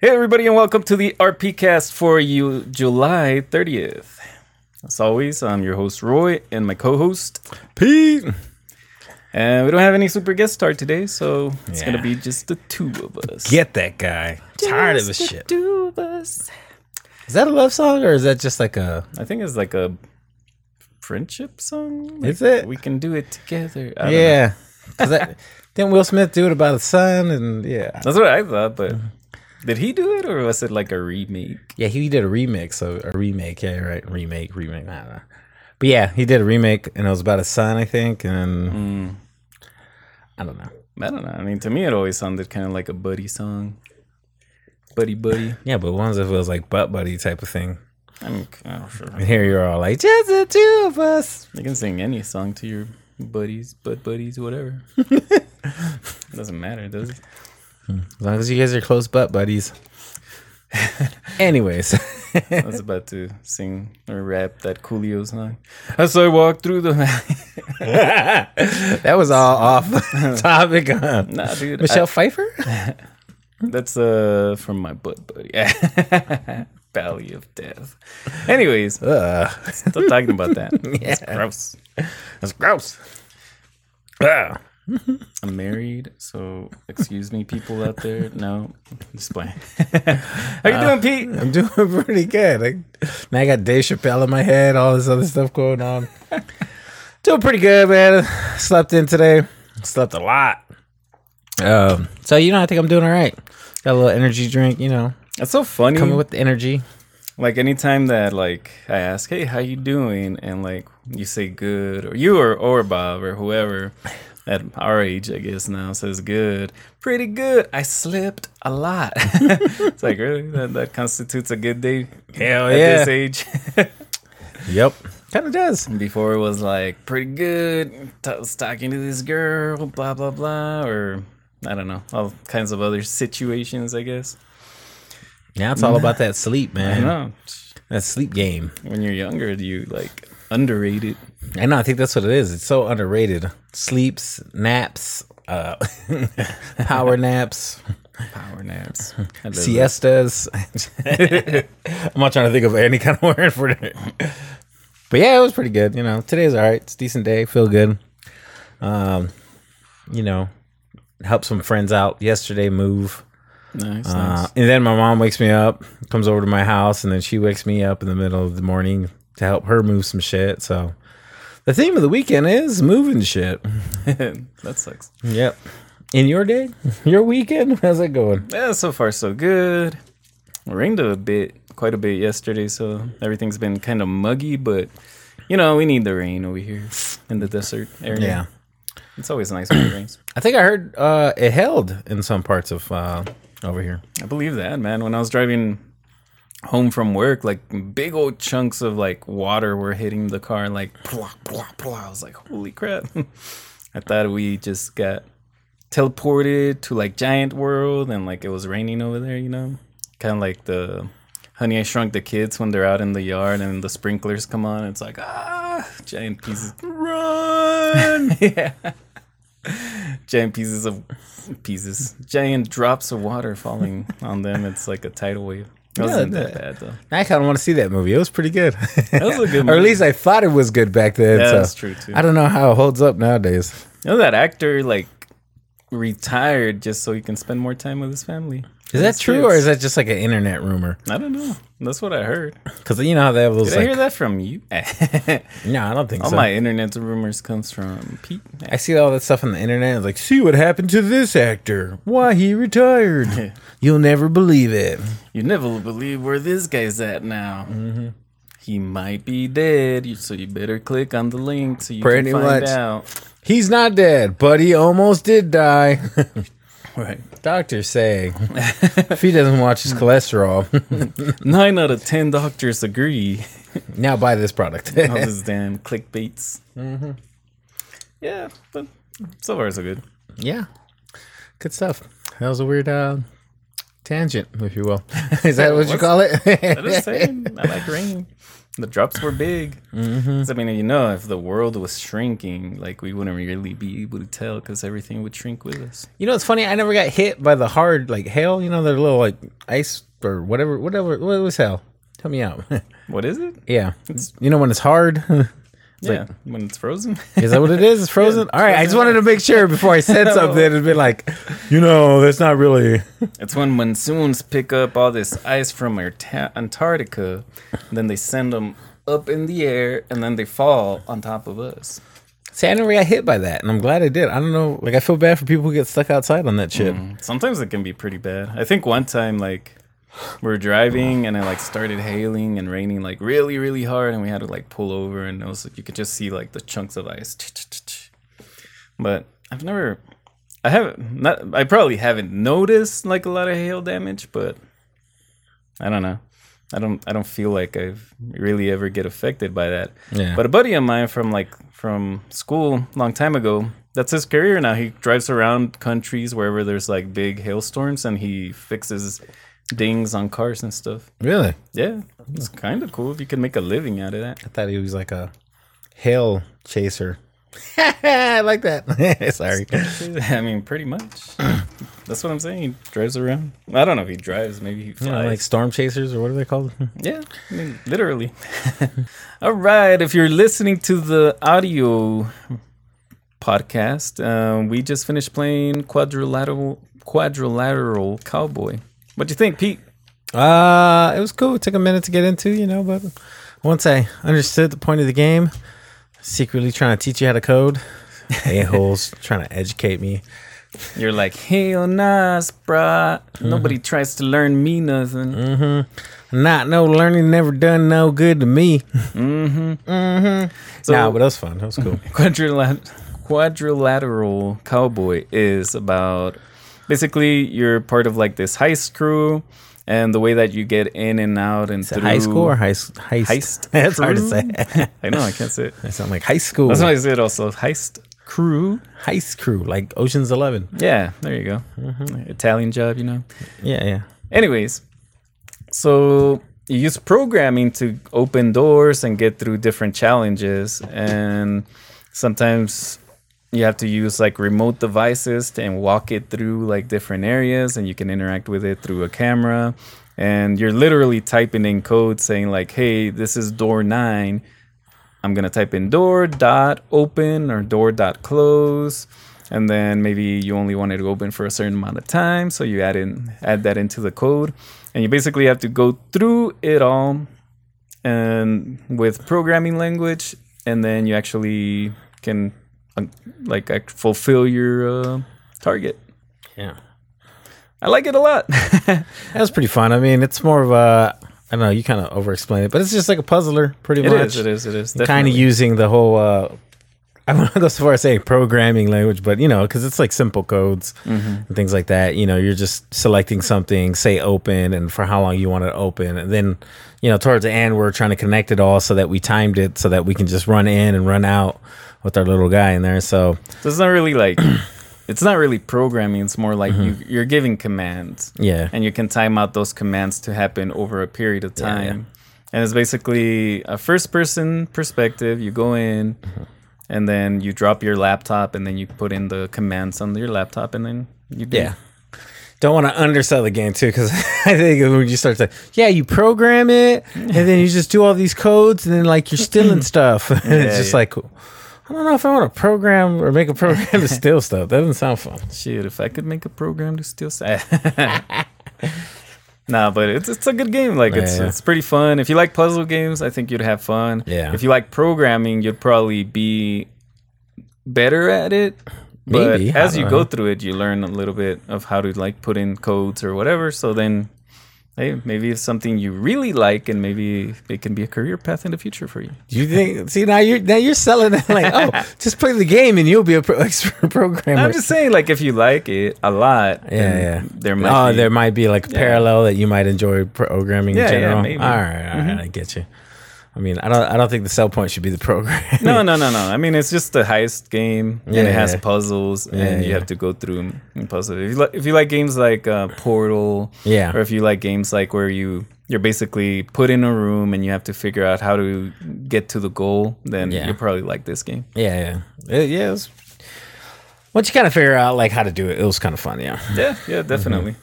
Hey, everybody, and welcome to the RP cast for you, July 30th. As always, I'm your host, Roy, and my co host, Pete. And we don't have any super guest star today, so it's Yeah. going to be just the two of us. Get that guy. Tired of his Just the shit. two of us. Is that a love song or is that just like a? I think it's like a friendship song. Is Like, it? We can do it together. I don't know. Yeah. 'Cause that, didn't Will Smith do it about the sun And yeah, That's what I thought, but mm-hmm. Did he do it or was it like a remake? yeah, he did a remix. So a remake. Yeah, right. Remake, remake. I don't know. But yeah, he did a remake, and it was about his son, I think. And hmm. I don't know. I don't know. I mean, to me, it always sounded kind of like a buddy song. Buddy, buddy. Yeah, but ones that was like butt buddy type of thing. I mean, oh, sure. And here you're all like, just the two of us. You can sing any song to your buddies, bud buddies, whatever. It doesn't matter, does it? As long as you guys are close butt buddies. Anyways. I was about to sing or rap that Coolio song. As I walk through the that was all off topic. Huh? Nah, dude. Michelle I- Pfeiffer? that's uh from my butt buddy. Valley of Death. Anyways, Ugh. still talking about that. That's Yeah. gross. That's gross. Ugh. I'm married, so excuse me, people out there. No, just playing. How you doing, Pete? I'm doing pretty good. I, now I got Dave Chappelle in my head, all this other stuff going on. doing pretty good, man. Slept in today. Slept a lot. Um, so you know, I think I'm doing all right. Got a little energy drink, you know, That's so funny. coming with the energy. like anytime that like I ask, "Hey, how you doing?" and like you say good, or you or or Bob or whoever at our age, I guess now says good, pretty good. I slept a lot. it's like really that that constitutes a good day Hell at yeah. this age. Yep. Kind of does. Before it was like pretty good. T- was talking to this girl, blah blah blah, or I don't know, all kinds of other situations. I guess Now it's all about that sleep, I man. know. That sleep game. When you're younger, you like underrate it. I know. I think that's what it is. It's so underrated. Sleeps, naps, uh, power naps, Power naps. I love that. siestas. I'm not trying to think of any kind of word for it. But yeah, it was pretty good. You know, today's all right. It's a decent day. Feel good. Um, you know, help some friends out yesterday. Move. Nice, Uh, nice. and then my mom wakes me up, comes over to my house, and then she wakes me up in the middle of the morning to help her move some shit. So the theme of the weekend is moving shit. that sucks. Yep. In your day, your weekend, how's it going? Yeah, so far so good. It rained a bit, quite a bit yesterday, so everything's been kind of muggy. But you know, we need the rain over here in the desert area. Yeah, it's always nice when it rains. I think I heard uh, it held in some parts of uh, over here. I believe that, man. When I was driving home from work, like big old chunks of like water were hitting the car, and like blah blah blah. I was like, holy crap! I thought we just got teleported to like Giant World, and like it was raining over there. You know, kind of like the Honey I Shrunk the Kids when they're out in the yard and the sprinklers come on. It's like ah, giant pieces. Run! yeah. Giant pieces of pieces, giant drops of water falling on them. It's like a tidal wave. It wasn't that bad though. I kind of want to see that movie. It was pretty good. That was a good or at least I thought it was good back then. Yeah, so that's true too. I don't know how it holds up nowadays. You know that actor like retired just so he can spend more time with his family. Is that true, or is that just like an internet rumor? I don't know. That's what I heard. Because you know how they have those Did I hear that from you? No, I don't think so. All so. my internet rumors comes from Pete. I see all that stuff on the internet. It's like, see what happened to this actor? Why he retired? You'll never believe it. You never believe where this guy's at now. Mm-hmm. He might be dead, so you better click on the link so you Pretty can find much. out. He's not dead, but he almost did die. Right. Doctors say if he doesn't watch his cholesterol, Nine out of ten doctors agree. now buy this product. All this damn clickbaits. Mm-hmm. Yeah, but so far so good. yeah, good stuff. That was a weird uh, tangent, if you will. Is that what you call it? I'm saying, I like rain. the drops were big. Mm-hmm. I mean, you know, if the world was shrinking, like we wouldn't really be able to tell because everything would shrink with us. You know, it's funny. I never got hit by the hard like hail. You know, the little like ice or whatever, whatever. What was hail? Tell me out. What is it? yeah, you know when it's hard. yeah, when it's frozen. Is that what it is? It's frozen. All right. I just wanted to make sure before I said something. It'd be like, you know, that's not really. it's when monsoons pick up all this ice from Anta- Antarctica, then they send them up in the air, and then they fall on top of us. See, I never got hit by that, and I'm glad I did. I don't know. Like, I feel bad for people who get stuck outside on that shit. Mm, sometimes it can be pretty bad. I think one time, like, were driving and it like started hailing and raining like really, really hard, and we had to like pull over, and it was like you could just see like the chunks of ice. But I've never, I haven't, not, I probably haven't noticed like a lot of hail damage, but I don't know. I don't, I don't feel like I've really ever get affected by that. Yeah. But a buddy of mine from like from school a long time ago, that's his career now. He drives around countries wherever there's like big hailstorms and he fixes dings on cars and stuff. Really? Yeah, it's kind of cool if you can make a living out of that. I thought he was like a hail chaser. I like that. Sorry. I mean, pretty much. That's what I'm saying. He drives around. I don't know if he drives. Maybe he flies. know, like storm chasers or what are they called? Yeah, I mean, literally. All right, if you're listening to the audio podcast, um, we just finished playing quadrilateral quadrilateral cowboy. What do you think, Pete? Uh, it was cool. It took a minute to get into, you know, but once I understood the point of the game, secretly trying to teach you how to code, a-holes trying to educate me. You're like, hell nice, brah. Nobody tries to learn me nothing. Not no learning, never done no good to me. mm-hmm. Mm-hmm. So, nah, but that was fun. That was cool. quadrilat- quadrilateral cowboy is about basically you're part of like this heist crew and the way that you get in and out and through high school or high heist? Heist That's hard to say. I know I can't say it. I sound like high school. That's what I said also. Heist crew. heist crew, like Ocean's Eleven. Yeah, there you go. Mm-hmm. Italian job, you know. Yeah, yeah. Anyways, so you use programming to open doors and get through different challenges, and sometimes you have to use like remote devices to, and walk it through like different areas, and you can interact with it through a camera. And you're literally typing in code saying like, "Hey, this is door nine. I'm gonna type in door dot open or door dot close." and then maybe you only want it to open for a certain amount of time so you add in add that into the code and you basically have to go through it all and with programming language and then you actually can like ac- fulfill your uh, target Yeah. i like it a lot That was pretty fun. I mean, it's more of a I don't know, you kind of over explain it, but it's just like a puzzler pretty it much. is it is it is kind of using the whole uh I want to go so far as saying programming language, but you know, because it's like simple codes Mm-hmm. and things like that. You know, you're just selecting something, say open, and for how long you want it open, and then you know, towards the end, we're trying to connect it all so that we timed it so that we can just run in and run out with our little guy in there. So so it's not really like it's not really programming it's more like you, you're giving commands yeah, and you can time out those commands to happen over a period of time. yeah. And it's basically a first person perspective. You go in Mm-hmm. and then you drop your laptop and then you put in the commands on your laptop and then you do. yeah. Don't want to undersell the game too, because I think when you start to, yeah, you program it, and then you just do all these codes, and then like you're stealing stuff. and it's just yeah. like, I don't know if I want to program or make a program to steal stuff. That doesn't sound fun. Shit, if I could make a program to steal stuff. Nah, but it's it's a good game. Like it's Yeah, yeah. it's pretty fun. If you like puzzle games, I think you'd have fun. Yeah. If you like programming, you'd probably be better at it. But Maybe, as you go through it, you learn a little bit of how to like put in codes or whatever. So then, hey, maybe it's something you really like, and maybe it can be a career path in the future for you. Do you think? See now you're now you're selling it like, oh, just play the game and you'll be a pro- expert programmer. I'm just saying, like, if you like it a lot, yeah, yeah. there might oh, be, there might be like a parallel that you might enjoy programming Yeah, in yeah, general. maybe. Mm-hmm. All right, all right, I get you. I mean, I don't. I don't think the sell point should be the program. No, no, no, no. I mean, it's just a heist game, and it has Yeah. puzzles, and Yeah, you have to go through and puzzles. If you like, if you like games like uh, Portal, Yeah. or if you like games like where you you're basically put in a room and you have to figure out how to get to the goal, then Yeah. you'll probably like this game. yeah, yeah, It- yeah. It was, once you kind of figure out like how to do it, it was kind of fun. Yeah. Yeah, yeah, definitely. So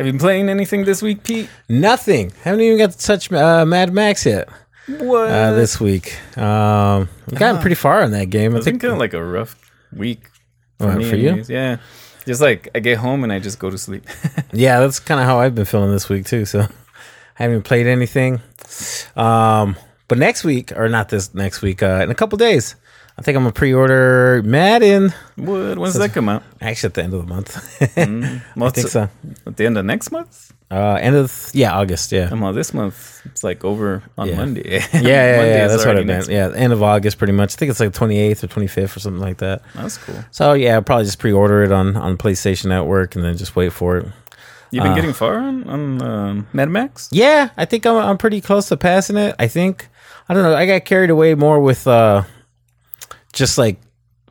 Have you been playing anything this week, Pete? nothing. Haven't even got to touch uh, Mad Max yet. What? Uh, this week, um, I've gotten pretty far in that game. I it's been think kind of like a rough week for What, me. for you? Yeah. Just like I get home and I just go to sleep. Yeah, that's kind of how I've been feeling this week too. So I haven't played anything. Um, but next week, or not this next week, uh, in a couple days, I think I'm gonna pre-order Madden. what? When does that come out? Actually, at the end of the month. Well, I think so. At the end of next month? Uh, end of yeah, August. Yeah, Well, this month it's like over on Yeah. Monday. yeah, yeah, Monday yeah. That's what I meant. Yeah, end of August, pretty much. I think it's like 28th or 25th or something like that. That's cool. So yeah, I'll probably just pre-order it on on PlayStation Network and then just wait for it. You've been getting far on, on um, Mad Max? Yeah, I think I'm I'm pretty close to passing it. I think I don't know. I got carried away more with uh just like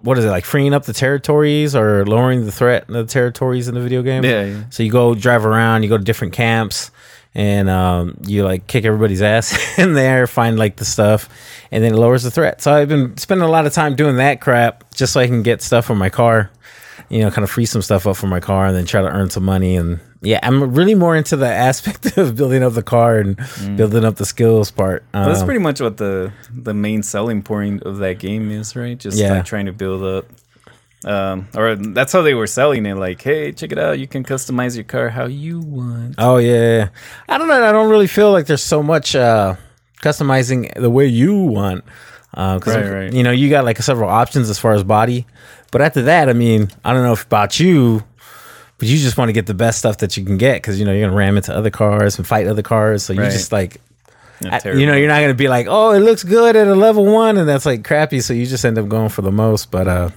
what is it like freeing up the territories or lowering the threat in the territories in the video game. Yeah, yeah. So you go drive around, you go to different camps, and um, you like kick everybody's ass in there, find like the stuff, and then it lowers the threat. So I've been spending a lot of time doing that crap just so I can get stuff for my car. You know, kind of free some stuff up for my car and then try to earn some money. And yeah, I'm really more into the aspect of building up the car and building up the skills part. Well, that's Um, pretty much what the the main selling point of that game is, right? Just Yeah. like trying to build up. Um, or that's how they were selling it. Like, hey, check it out. You can customize your car how you want. Oh yeah. I don't know. I don't really feel like there's so much uh, customizing the way you want. Uh, Right, right. You know, you got like several options as far as body, but after that, I mean, I don't know if about you, but you just want to get the best stuff that you can get because you know you're gonna ram into other cars and fight other cars. So you Right. just like, you know, you're not gonna be like, oh, it looks good at a level one, and that's like crappy. So you just end up going for the most. But uh,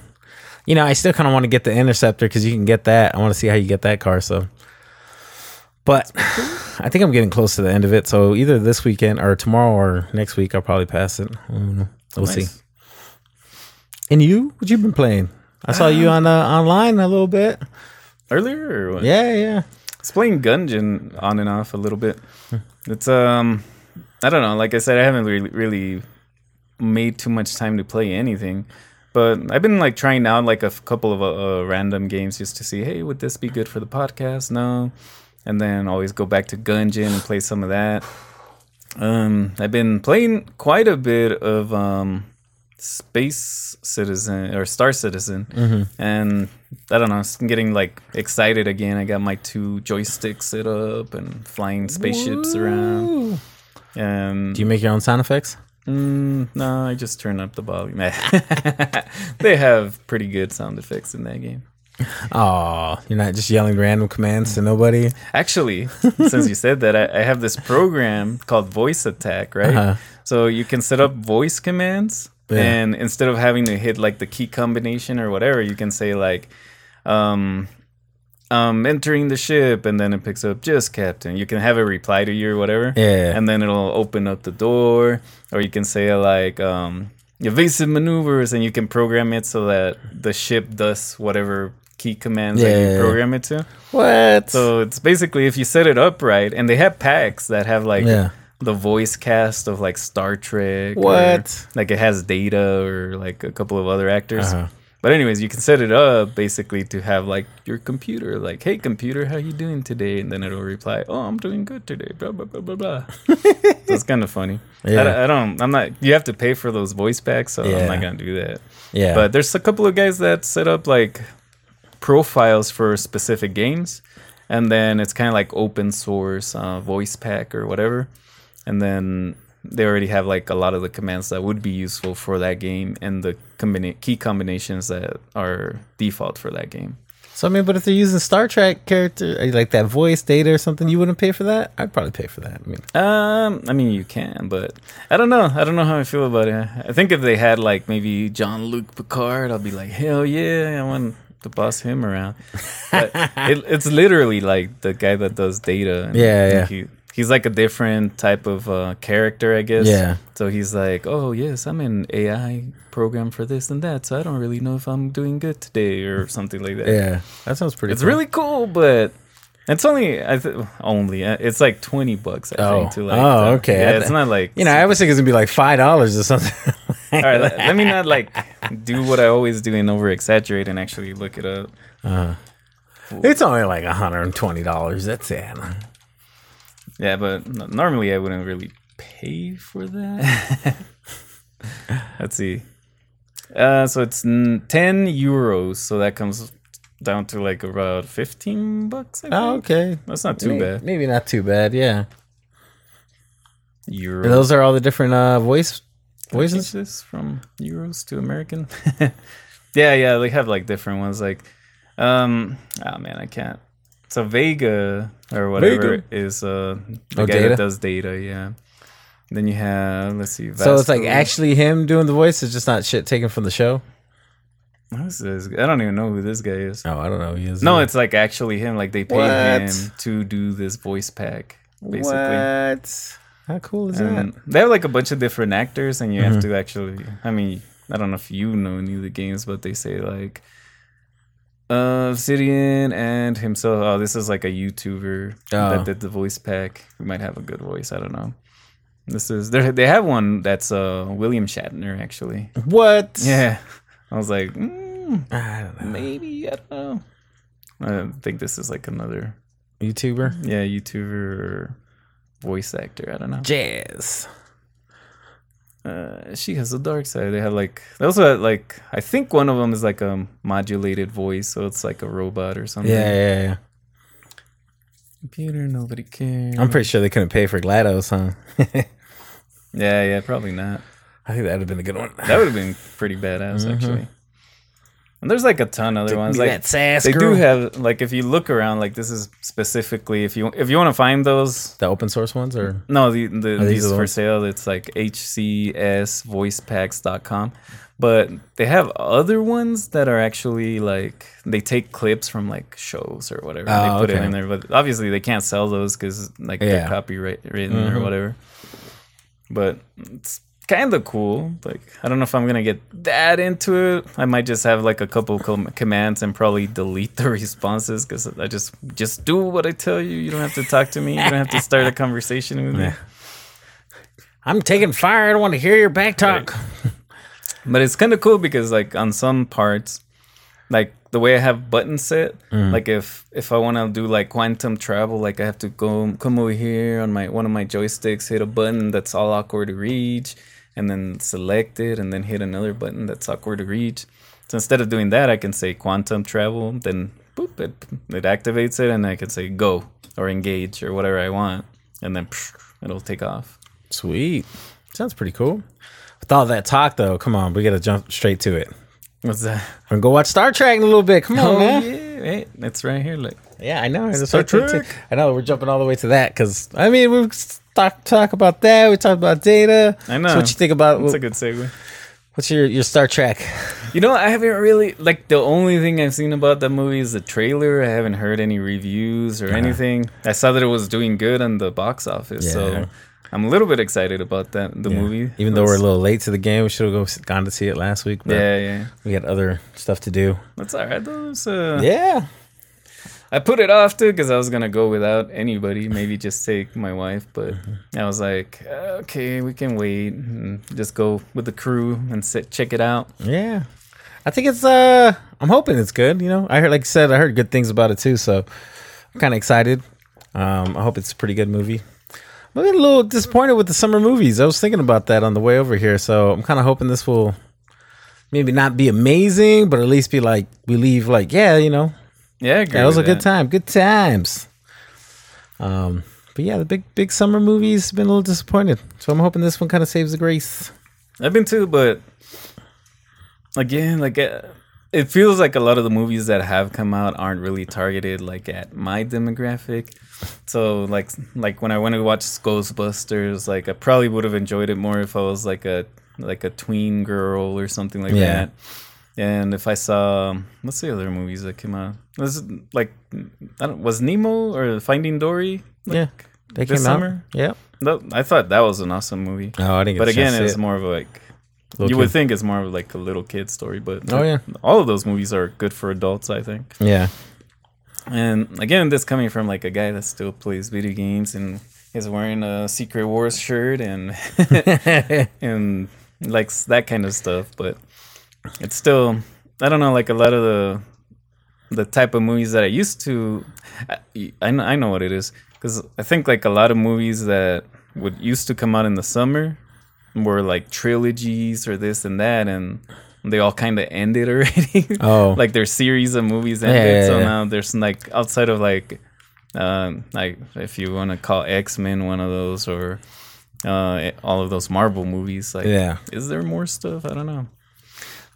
you know, I still kind of want to get the interceptor because you can get that. I want to see how you get that car. So. But I think I'm getting close to the end of it. So either this weekend or tomorrow or next week, I'll probably pass it. I don't know. We'll Nice. see. And you? What you been playing? I saw you on uh, online a little bit. earlier or what? Yeah, yeah. It's playing Gungeon on and off a little bit. It's um, I don't know. Like I said, I haven't really really made too much time to play anything, but I've been like trying out like a f- couple of uh, uh, random games just to see, hey, would this be good for the podcast? No, and then always go back to Gungeon and play some of that. Um, I've been playing quite a bit of um, Space Citizen or Star Citizen, and I don't know, I'm getting like excited again. I got my two joysticks set up and flying spaceships around. Ooh. And Do you make your own sound effects? mm, no, I just turn up the volume. they have pretty good sound effects in that game. Oh, you're not just yelling random commands to nobody. Actually, since you said that, I, I have this program called VoiceAttack, right? Uh-huh. So you can set up voice commands, Yeah. and instead of having to hit like the key combination or whatever, you can say like, um, um, entering the ship, and then it picks up just captain. You can have it reply to you or whatever, Yeah. and then it'll open up the door, or you can say like, um, evasive maneuvers, and you can program it so that the ship does whatever key commands that you program it to. What? So it's basically if you set it up right, and they have packs that have like Yeah. The voice cast of like Star Trek. or, What? like it has Data or like a couple of other actors. Uh-huh. But anyways, you can set it up basically to have like your computer, like, "Hey computer, how you doing today?" And then it'll reply, "Oh, I'm doing good today." Blah blah blah blah blah. That's kind of funny. Yeah. I, don't- I don't. I'm not. You have to pay for those voice packs, so Yeah. I'm not gonna do that. yeah. But there's a couple of guys that set up like profiles for specific games, and then it's kind of like open source uh, voice pack or whatever, and then they already have like a lot of the commands that would be useful for that game and the combina- key combinations that are default for that game. so I mean, but if they're using Star Trek character, uh, like that voice data or something, you wouldn't pay for that. I'd probably pay for that. I mean, Um, I mean, you can, but I don't know. I don't know how I feel about it. I think if they had like maybe Jean-Luc Picard, I'll be like, hell yeah, I want to boss him around. But it, it's literally like the guy that does data. And Yeah, yeah. He he's like a different type of uh, character, I guess. Yeah. So he's like, oh yes, I'm an AI program for this and that, so I don't really know if I'm doing good today or something like that. Yeah, that sounds pretty. Cool. It's cool. really cool, but it's only I th- only uh, it's like twenty bucks. I Oh. think. To like, Oh, uh, okay. Yeah, it's not like You know, I was thinking it's gonna be like five dollars or something. All right, let, let me not like do what I always do and over exaggerate and actually look it up. it's only like hundred and twenty dollars. That's it. Yeah, but normally I wouldn't really pay for that. Let's see. Uh, so it's ten euros, so that comes down to like about fifteen bucks. I think. Oh, okay. That's not too May- bad. Maybe not too bad. Yeah. Euros. And those are all the different uh, voice Voices from euros to American. yeah, yeah, they have like different ones. Like, um, oh man, I can't. So Vega or whatever Vega. is uh the Oh, guy Data? that does data. Yeah. Then you have let's see. So it's like actually him doing the voice. It's just not shit taken from the show. Who's this? I don't even know who this guy is. Oh, I don't know. He is. No, it's like actually him. Like they paid What? him to do this voice pack, basically. what? How cool is that? They have like a bunch of different actors, and you Mm-hmm. have to actually. I mean, I don't know if you know any of the games, but they say like, Obsidian Ant himself. Oh, this is like a YouTuber Oh. that did the voice pack. Who might have a good voice. I don't know. This is they they have one that's uh William Shatner actually. What? Yeah, I was like, mm, I don't know. maybe I don't know. I think this is like another YouTuber. yeah YouTuber voice actor. I don't know. Jazz. Uh, she has a dark side. They have like they also have, like I think one of them is like a modulated voice, so it's like a robot or something. Yeah, yeah, yeah. Computer, nobody cares. I'm pretty sure they couldn't pay for GLaDOS, huh? yeah, yeah, probably not. I think that'd have been a good one. That would have been pretty badass actually. And there's like a ton of other ones. Like that sass they girl. do have like if you look around, like this is specifically if you if you want to find those. the open source ones, or No, the, the these these the for ones? sale. It's like hcsvoicepacks.com. But they have other ones that are actually like they take clips from like shows or whatever. and Oh, they put it in there, but obviously they can't sell those because like Yeah. Mm-hmm. they're copyright written or whatever. But it's kind of cool. Like I don't know if I'm gonna get that into it. I might just have like a couple com- commands and probably delete the responses because I just just do what I tell you. You don't have to talk to me. You don't have to start a conversation with me. Yeah. I'm taking fire. I don't want to hear your back talk. But it's kind of cool because like on some parts, like the way I have buttons set, mm. like if if I want to do like quantum travel, like I have to go come over here on my one of my joysticks, hit a button that's all awkward to reach, and then select it, and then hit another button that's awkward to reach. So instead of doing that, I can say quantum travel, then boop, it it activates it, and I can say go or engage or whatever I want, and then it'll take off. Sweet. Sounds pretty cool. With all that talk, though, come on, we got to jump straight to it. What's that? I'm gonna go watch Star Trek in a little bit. Come on, Oh man. yeah, hey, it's right here. Look. Yeah, I know. Star Trek. I know. We're jumping all the way to that because I mean, we talk talk about that. We talked about data. I know. So what you think about? That's a good segue. what's your your Star Trek? You know, I haven't really like the only thing I've seen about that movie is the trailer. I haven't heard any reviews or anything. I saw that it was doing good on the box office, Yeah. so I'm a little bit excited about that. The Yeah. movie, Even though we're a little late to the game, we should have gone to see it last week. But yeah, yeah, we had other stuff to do. that's all right. Though. Uh, Yeah. I put it off too because I was gonna go without anybody. Maybe just take my wife, but. I was like, okay, we can wait and just go with the crew and sit check it out. Yeah. I think it's uh I'm hoping it's good, you know. I heard like I said, I heard good things about it too, so I'm kinda excited. Um I hope it's a pretty good movie. I'm a little disappointed with the summer movies. I was thinking about that on the way over here, so I'm kinda hoping this will maybe not be amazing, but at least be like we leave like, yeah, you know, Yeah, that was a with good time. Good times. Um but yeah, the big big summer movies have been a little disappointed. So I'm hoping this one kind of saves the grace. I've been too, but again, like uh, it feels like a lot of the movies that have come out aren't really targeted like at my demographic. So like like when I went to watch Ghostbusters, like I probably would have enjoyed it more if I was like a like a tween girl or something like Yeah. that. And if I saw what's the other movies that came out? Was it, like I don't was Nemo or Finding Dory? Like, Yeah. They came out. summer? Yep. No, I thought that was an awesome movie. Oh, I didn't. But again, it's it. more of a, like Little you would think it's more of like a little kid story, but Oh, yeah. all of those movies are good for adults, I think. Yeah. And again, this coming from like a guy that still plays video games and is wearing a Secret Wars shirt and and likes that kind of stuff, but it's still I don't know like a lot of the the type of movies that I used to I, I know, I know what it is cuz I think like a lot of movies that would used to come out in the summer were like trilogies or this and that and they all kind of ended already. Oh. like their series of movies ended. yeah, so yeah. now there's like outside of like, um, like if you want to call X Men one of those or uh, all of those Marvel movies, like, Yeah. is there more stuff? I don't know.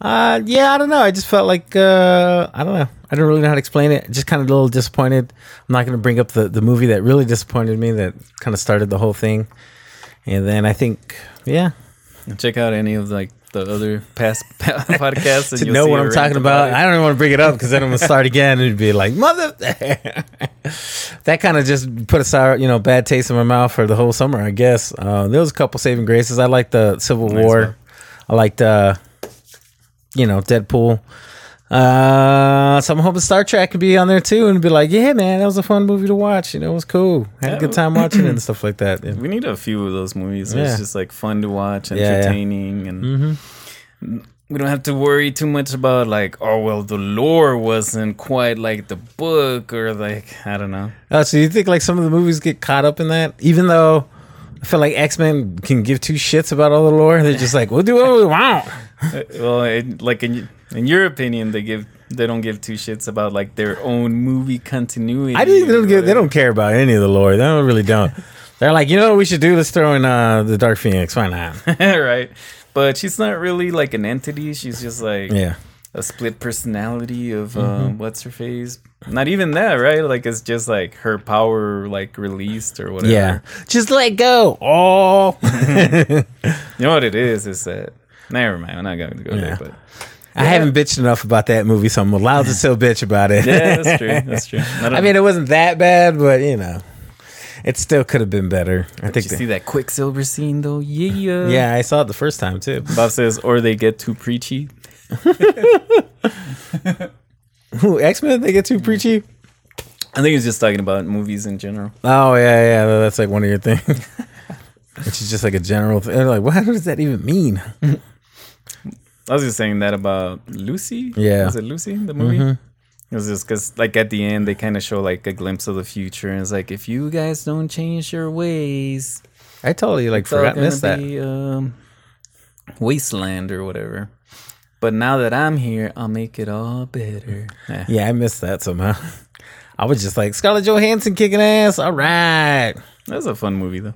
Uh, yeah, I don't know. I just felt like uh, I don't know. I don't really know how to explain it. Just kind of a little disappointed. I'm not going to bring up the the movie that really disappointed me. That kind of started the whole thing. And then I think, yeah, Check out any of like the other past podcasts and to know what I'm talking about. it. I don't even want to bring it up because then I'm gonna start again and it'd be like mother. that kind of just put a sour, you know, bad taste in my mouth for the whole summer. I guess uh, there was a couple saving graces. I liked the Civil Nice War. one. I liked, uh, you know, Deadpool. Uh, so I'm hoping Star Trek could be on there too, and be like, yeah, man, that was a fun movie to watch. You know, it was cool. Had a good time watching it and stuff like that. Yeah. We need a few of those movies. Yeah. It's just like fun to watch, Yeah, yeah. entertaining, and Mm-hmm. we don't have to worry too much about like, oh well, the lore wasn't quite like the book, or like I don't know. Oh, so you think like some of the movies get caught up in that, even though I feel like X Men can give two shits about all the lore. They're just like, we'll do what we want. Uh, well, it, like in in your opinion, they give they don't give two shits about like their own movie continuity. I didn't. They don't, get, they don't care about any of the lore. They don't really don't. They're like, you know what we should do? Let's throw in uh, the Dark Phoenix. Why not? right? But she's not really like an entity. She's just like Yeah. a split personality of Mm-hmm. um, what's her face. Not even that, right? Like it's just like her power like released or whatever. Yeah. Just let go. Oh. You know what it is? Is that never mind. I'm not going to go Yeah. there, but I haven't bitched enough about that movie, so I'm allowed to still bitch about it. yeah, that's true. That's true. I, I mean, it wasn't that bad, but you know, it still could have been better. I did think. you the- see that Quicksilver scene though? Yeah. yeah, I saw it the first time too. Bob says, or they get too preachy. Who X Men? They get too preachy. I think he's just talking about movies in general. Oh yeah, yeah. That's like one of your things. Which is just like a general thing. They're like, what does that even mean? I was just saying that about Lucy. Yeah. Was it Lucy, the movie? It was just because, like, at the end, they kind of show, like, a glimpse of the future. And it's like, if you guys don't change your ways, I totally like forgot missed that. be um, wasteland or whatever. But now that I'm here, I'll make it all better. Yeah, I missed that somehow. I was just like Scarlett Johansson kicking ass. All right. That was a fun movie, though.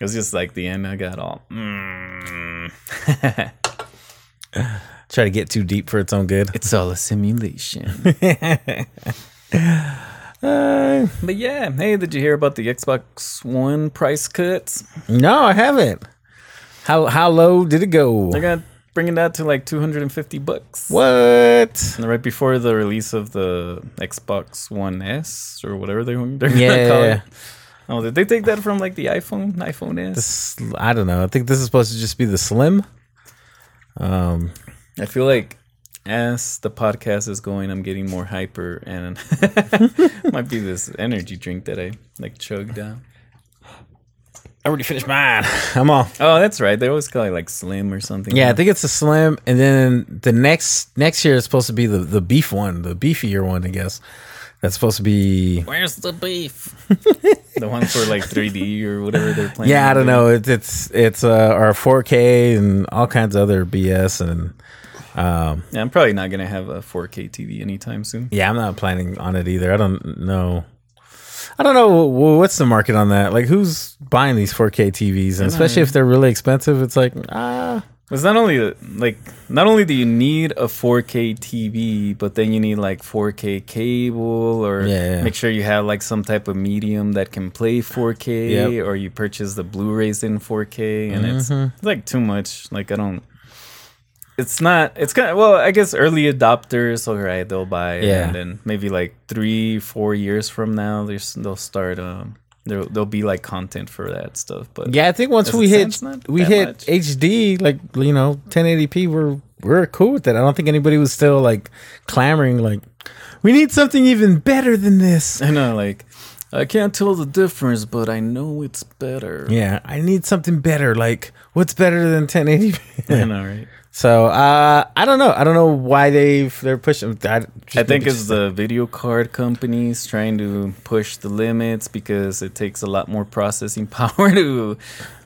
It was just like the end, I got all. Mm. Try to get too deep for its own good. it's all a simulation. Uh, but yeah, hey, did you hear about the Xbox One price cuts? no, I haven't. How how low did it go? They're gonna bring it out to like 250 bucks. What? And right before the release of the Xbox One S or whatever they, they're Yeah, gonna call it. Oh, did they take that from like the iPhone, iPhone is. This, I don't know. I think this is supposed to just be the slim. Um, I feel like as the podcast is going, I'm getting more hyper, and might be this energy drink that I like chugged down. I already finished mine. I'm all. Oh, that's right. They always call it like slim or something. Yeah, I think it's a slim, and then the next next year is supposed to be the the beef one, the beefier one, I guess. That's supposed to be. Where's the beef? the one for like 3D or whatever they're playing. Yeah, I don't know. It's it's it's uh, our 4K and all kinds of other BS, and um, Yeah, I'm probably not gonna have a 4K TV anytime soon. yeah, I'm not planning on it either. I don't know. I don't know wh- what's the market on that. Like, who's buying these 4K TVs, and especially if they're really expensive. It's like ah, It's not only like not only do you need a 4K TV, but then you need like 4K cable or Yeah, yeah. make sure you have like some type of medium that can play 4K Yep. or you purchase the Blu-rays in 4K and it's, Mm-hmm. it's like too much. Like I don't it's not it's kind of well i guess early adopters all right they'll buy Yeah. and then maybe like three four years from now they'll start um There'll there'll be like content for that stuff. But Yeah, I think once we hit we hit much? HD, like you know, 1080p, we're we're cool with that. I don't think anybody was still like clamoring like we need something even better than this. I know, like I can't tell the difference, but I know it's better. Yeah, I need something better. Like what's better than 1080p? I know, right? So uh, I don't know. I don't know why they've they're pushing. I, I think it's the video card companies trying to push the limits because it takes a lot more processing power to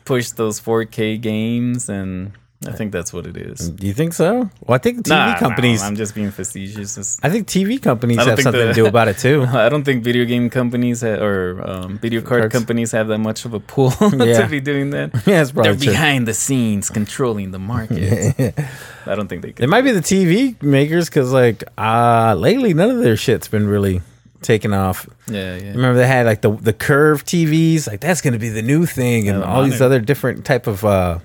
push those 4K games, and I think that's what it is. Do you think so? Well, I think TV Nah, nah, companies. I'm just being facetious. It's- I think TV companies have something the- to do about it too. I don't think video game companies ha- or um, video card Cards. companies have that much of a pull Yeah. to be doing that. yeah, it's They're true. behind the scenes controlling the market. I don't think they Could It might be the TV makers because, like, uh lately none of their shit's been really taken off. Yeah, yeah. Remember they had like the the curved TVs, like that's gonna be the new thing, and the all these other different type of uh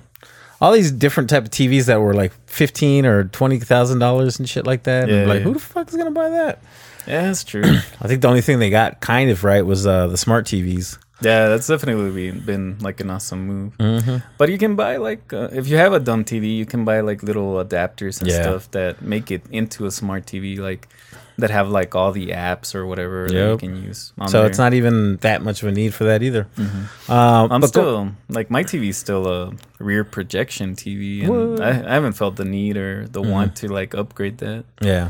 all these different type of TVs that were like fifteen or twenty thousand dollars and shit like that. And Yeah, like, yeah. who the fuck is gonna buy that? Yeah, that's true. I think the only thing they got kind of right was uh the smart TVs. yeah, that's definitely been, been like an awesome move. Mm-hmm. But you can buy like uh, if you have a dumb TV, you can buy like little adapters and Yeah. stuff that make it into a smart TV, like that have like all the apps or whatever that you can use. So there. it's not even that much of a need for that either. Mm-hmm. Um, I'm but go- still like my TV is still a rear projection TV, and Mm-hmm. I, I haven't felt the need or the want to like upgrade that. yeah.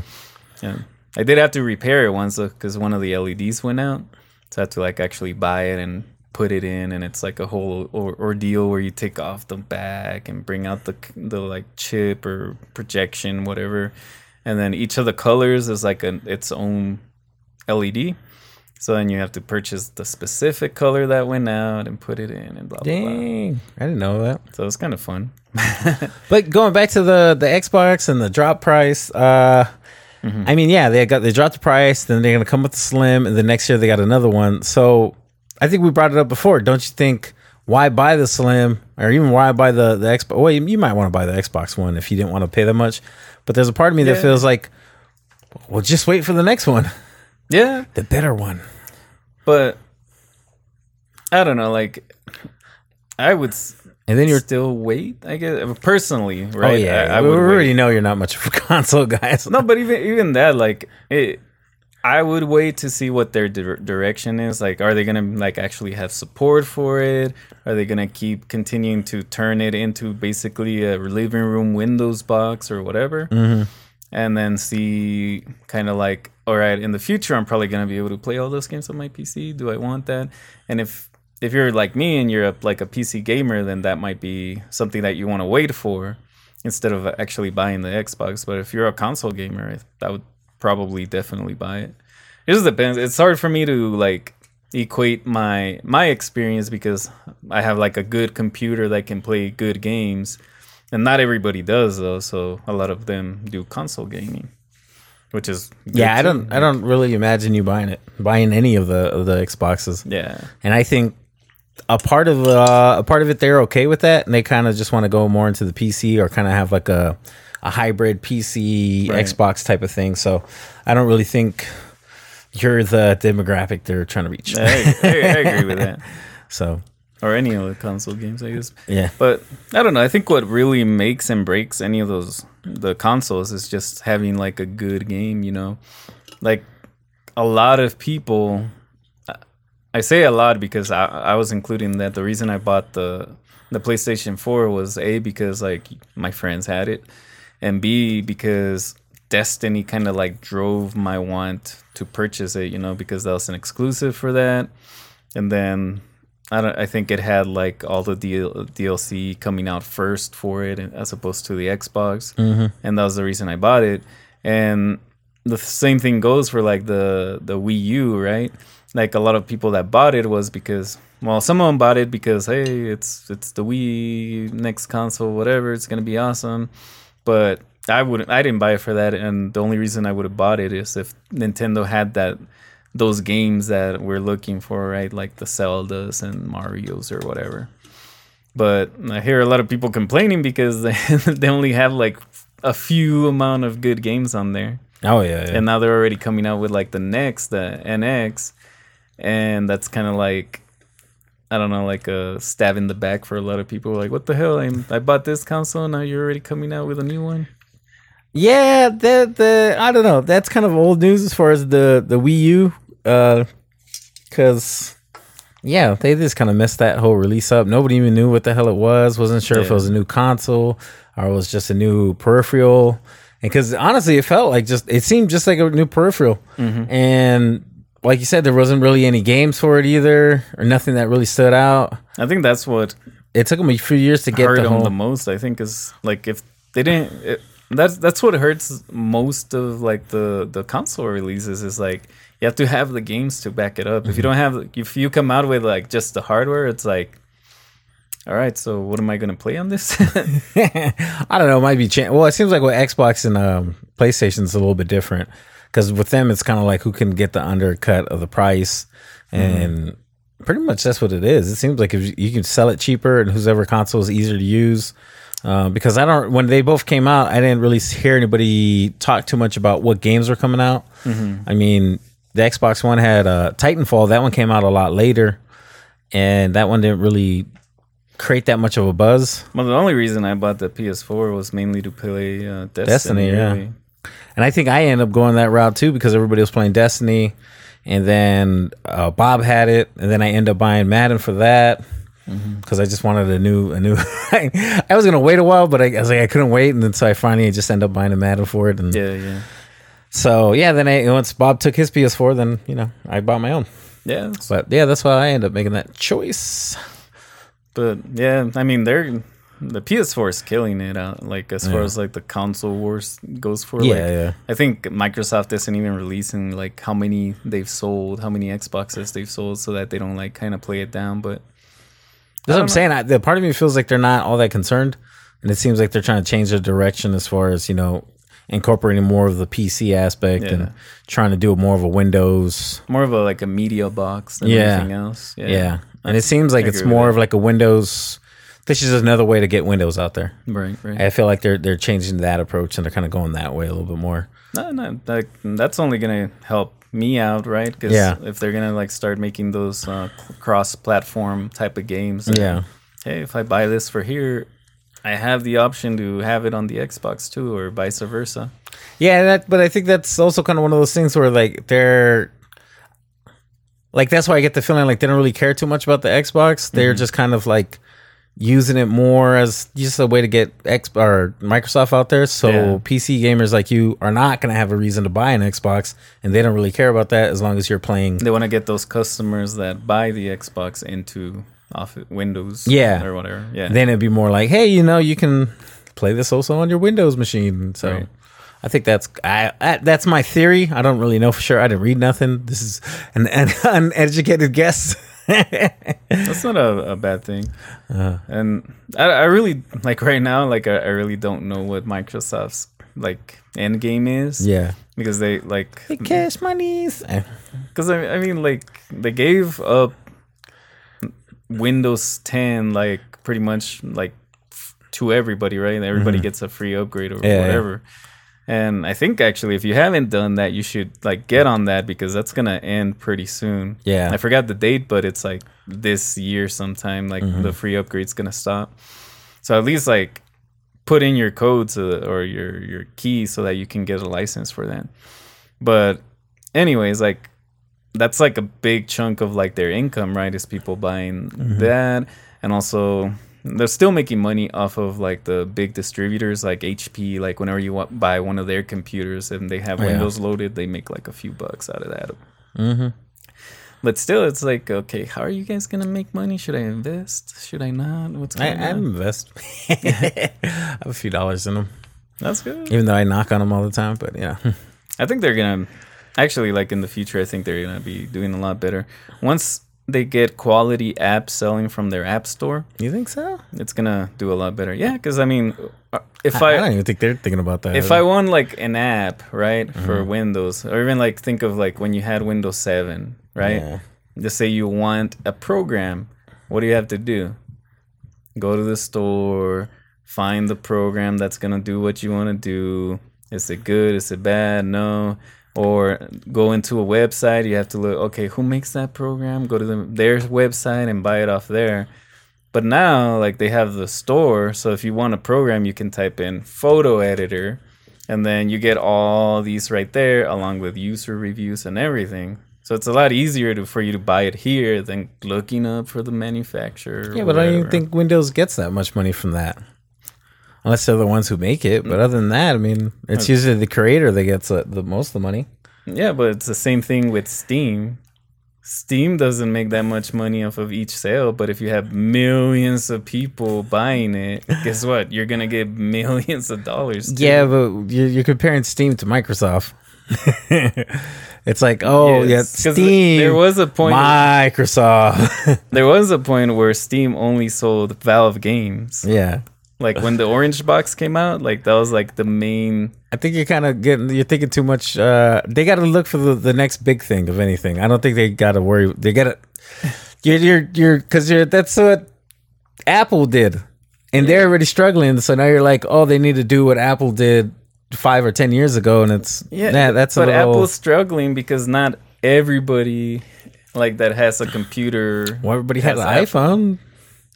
Yeah, I did have to repair it once because one of the LEDs went out, so I had to like actually buy it and put it in, and it's like a whole or- ordeal where you take off the back and bring out the the like chip or projection, whatever, and then each of the colors is like an its own LED. So then you have to purchase the specific color that went out and put it in and blah blah blah. Dang, I didn't know that. So it's kind of fun. But going back to the the Xbox and the drop price, uh, Mm-hmm. I mean, yeah, they got they dropped the price, then they're gonna come with the Slim, and the next year they got another one. So I think we brought it up before. Don't you think? Why buy the Slim, or even why buy the the Xbox? Well, you, you might want to buy the Xbox one if you didn't want to pay that much. But there's a part of me that feels like, well, just wait for the next one, Yeah, the better one. but I don't know. Like I would. s- And then you're still wait. I guess personally, right? oh yeah, I, I we already wait. know you're not much of a console guy. so- No, but even even that, like, it, I would wait to see what their dir- direction is. Like, are they gonna like actually have support for it? Are they gonna keep continuing to turn it into basically a living room Windows box or whatever? Mm-hmm. And then see, kind of like, all right, in the future, I'm probably gonna be able to play all those games on my PC. Do I want that? And if if you're like me and you're a, like a PC gamer, then that might be something that you want to wait for instead of actually buying the Xbox. But if you're a console gamer, that would probably definitely buy it. It just depends. It's hard for me to like equate my my experience because I have like a good computer that can play good games, and not everybody does though. So a lot of them do console gaming, which is yeah, I too. don't, I don't really imagine you buying it, buying any of the of the Xboxes. Yeah, And I think a part of uh, a part of it they're okay with that, and they kind of just want to go more into the PC or kind of have like a a hybrid PC Right. Xbox type of thing. So I don't really think you're the demographic they're trying to reach. I, I, I agree with that. So Or any of the console games, I guess. yeah, But I don't know. I think what really makes and breaks any of those the consoles is just having like a good game. You know, like a lot of people. I say a lot because I, I was including that. The reason I bought the the PlayStation Four was a because like my friends had it, and b because Destiny kind of like drove my want to purchase it. You know, because that was an exclusive for that, and then I don't. I think it had like all the DL, DLC coming out first for it, as opposed to the Xbox, mm-hmm. and that was the reason I bought it. And the same thing goes for like the the Wii U, right? Like a lot of people that bought it was because well, some of them bought it because hey, it's it's the Wii next console, whatever. It's gonna be awesome, but I wouldn't. I didn't buy it for that, and the only reason I would have bought it is if Nintendo had that those games that we're looking for, right? Like the Zeldas and Mario's or whatever. But I hear a lot of people complaining because they, they only have like a few amount of good games on there. oh yeah, yeah. And now they're already coming out with like the next, the NX. And that's kind of like I don't know, like a stab in the back for a lot of people. Like, what the hell? I'm, I bought this console, now you're already coming out with a new one. Yeah, the the I don't know. That's kind of old news as far as the the Wii U, uh, because yeah, they just kind of messed that whole release up. Nobody even knew what the hell it was. Wasn't sure if it was a new console or it was just a new peripheral. And because honestly, it felt like just it seemed just like a new peripheral, mm-hmm. and like you said, there wasn't really any games for it either, or nothing that really stood out. I think that's what It took them a few years to get hurt the them whole. the most. I think is like if they didn't. It, that's that's what hurts most of like the the console releases is like you have to have the games to back it up. If you don't have, if you come out with like just the hardware, it's like, all right, so what am I gonna play on this? I don't know. It might be cha- well. It seems like with Xbox and um, PlayStation, it's a little bit different because with them, it's kind of like who can get the undercut of the price, and pretty much that's what it is. It seems like if you- can sell it cheaper and whoever console is easier to use. Uh, because I don't. When they both came out, I didn't really hear anybody talk too much about what games were coming out. I mean, the Xbox One had uh, Titanfall. That one came out a lot later, and that one didn't really create that much of a buzz. well, the only reason I bought the PS4 was mainly to play uh, Destiny. Destiny, yeah. really. And I think I ended up going that route too because everybody was playing Destiny, and then uh, Bob had it, and then I ended up buying Madden for that because I just wanted a new a new. I was gonna wait a while, but I, I was like I couldn't wait, and then so I finally just ended up buying a Madden for it, and Yeah, yeah, so yeah. Then I once Bob took his PS4, then you know I bought my own. yeah. But yeah, that's why I ended up making that choice. But yeah, I mean, they're the PS4 is killing it out. Like as far Yeah. as like the console wars goes for. Yeah, like, yeah. I think Microsoft isn't even releasing like how many they've sold, how many Xboxes they've sold, so that they don't like kind of play it down. But That's what I'm saying. I, the part of me feels like they're not all that concerned, and it seems like they're trying to change their direction as far as you know incorporating more of the PC aspect Yeah. and trying to do more of a Windows. more of a like a media box than Yeah. anything else. Yeah, yeah. and it seems like it's more of like a Windows. This is another way to get Windows out there. right, right. I feel like they're they're changing that approach and they're kind of going that way a little bit more. No, no, like that's only gonna help me out, right? Because Yeah. if they're gonna like start making those uh, cross-platform type of games, then, Yeah. Hey, if I buy this for here, I have the option to have it on the Xbox too, or vice versa. Yeah, that. But I think that's also kind of one of those things where like they're like that's why I get the feeling like they don't really care too much about the Xbox. They're just kind of like using it more as just a way to get X or Microsoft out there. So Yeah. PC gamers like you are not going to have a reason to buy an Xbox, and they don't really care about that as long as you're playing. They want to get those customers that buy the Xbox into off Windows, Yeah. or whatever. Yeah, Then it'd be more like, hey, you know, you can play this also on your Windows machine. So. Right. I think that's I, I that's my theory. I don't really know for sure. I didn't read nothing. This is an, an uneducated guess. That's not a, a bad thing. Uh-huh. and I, I really like right now, like I, I really don't know what Microsoft's like end game is. yeah. because they like they Cash monies. Because I, I mean, like they gave up Windows 10, like pretty much like f- to everybody, right? And everybody gets a free upgrade or Mm-hmm. Yeah, yeah. And I think actually, if you haven't done that, you should like get on that because that's gonna end pretty soon. Yeah. I forgot the date, but it's like this year sometime. Like Mm-hmm. the free upgrade's gonna stop. So at least like put in your codes uh, or your your key so that you can get a license for that. But anyways, like that's like a big chunk of like their income, right? Is people buying that, and also they're still making money off of like the big distributors like HP. Like whenever you want, buy one of their computers and they have Oh, yeah. Windows loaded, they make like a few bucks out of that. Mm-hmm. But still, it's like, okay, how are you guys gonna make money? Should I invest? Should I not? What's I, going I on? invest. I have a few dollars in them, That's good. even though I knock on them all the time. But yeah, I think they're gonna actually like in the future. I think they're gonna be doing a lot better once they get quality apps selling from their app store. you think so? It's gonna do a lot better. Yeah, because I mean, uh, if I, I, I don't even think they're thinking about that. if I want like an app right for Mm-hmm. Windows, or even like think of like when you had Windows Seven, right? Yeah. Just say you want a program. What do you have to do? Go to the store, find the program that's gonna do what you want to do. Is it good? Is it bad? No. Or go into a website. You have to look. Okay, who makes that program? Go to the, their website and buy it off there. But now, like they have the store, so if you want a program, you can type in photo editor, and then you get all these right there, along with user reviews and everything. So it's a lot easier to, for you to buy it here than looking up for the manufacturer. Yeah, but I don't even think Windows gets that much money from that. Unless they're the ones who make it. But other than that, I mean, it's usually the creator that gets uh, the most of the money. Yeah, but it's the same thing with Steam. Steam doesn't make that much money off of each sale, but if you have millions of people buying it, guess what? You're gonna get millions of dollars. Too. Yeah, but you're, you're comparing Steam to Microsoft. it's like, oh Yes, yeah, Steam. There was a point. Microsoft. there was a point where Steam only sold Valve games. yeah, Like when the Orange Box came out, like that was like the main. I think you're kind of getting. You're thinking too much. Uh, they got to look for the, the next big thing of anything. I don't think they got to worry. They got to. You're you're you're because you're that's what Apple did, and they're already struggling. So now you're like, oh, they need to do what Apple did five or ten years ago, and it's yeah, that's a but little. Apple's struggling because not everybody like that has a computer. well, everybody has an Apple. iPhone.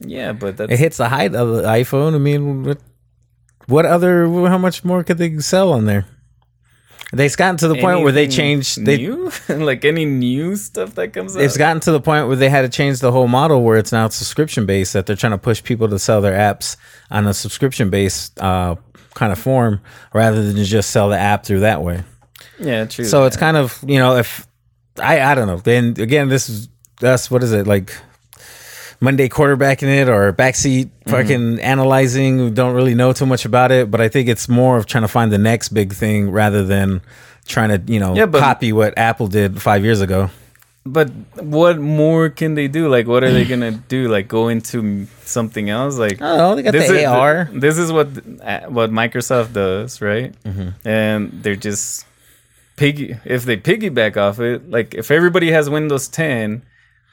Yeah, but that's It hits the height of the iPhone. I mean, what, what other? How much more could they sell on there? They've gotten to the point where they changed. They new like any new stuff that comes out. it's gotten to the point where they had to change the whole model where it's now subscription based. That they're trying to push people to sell their apps on a subscription based uh, kind of form rather than just sell the app through that way. yeah, true. So it's kind of you know if I I don't know. Then again, this is us. What is it like? Monday quarterbacking it or backseat Mm-hmm. fucking analyzing. We don't really know too much about it, but I think it's more of trying to find the next big thing rather than trying to you know Yeah, but- copy what Apple did five years ago. But what more can they do? Like, what are they gonna do? Like, go into something else? Like, I. They got this the is AR. this is what uh, what Microsoft does, right? Mm-hmm. And they're just piggy. If they piggyback off it, like if everybody has Windows 10,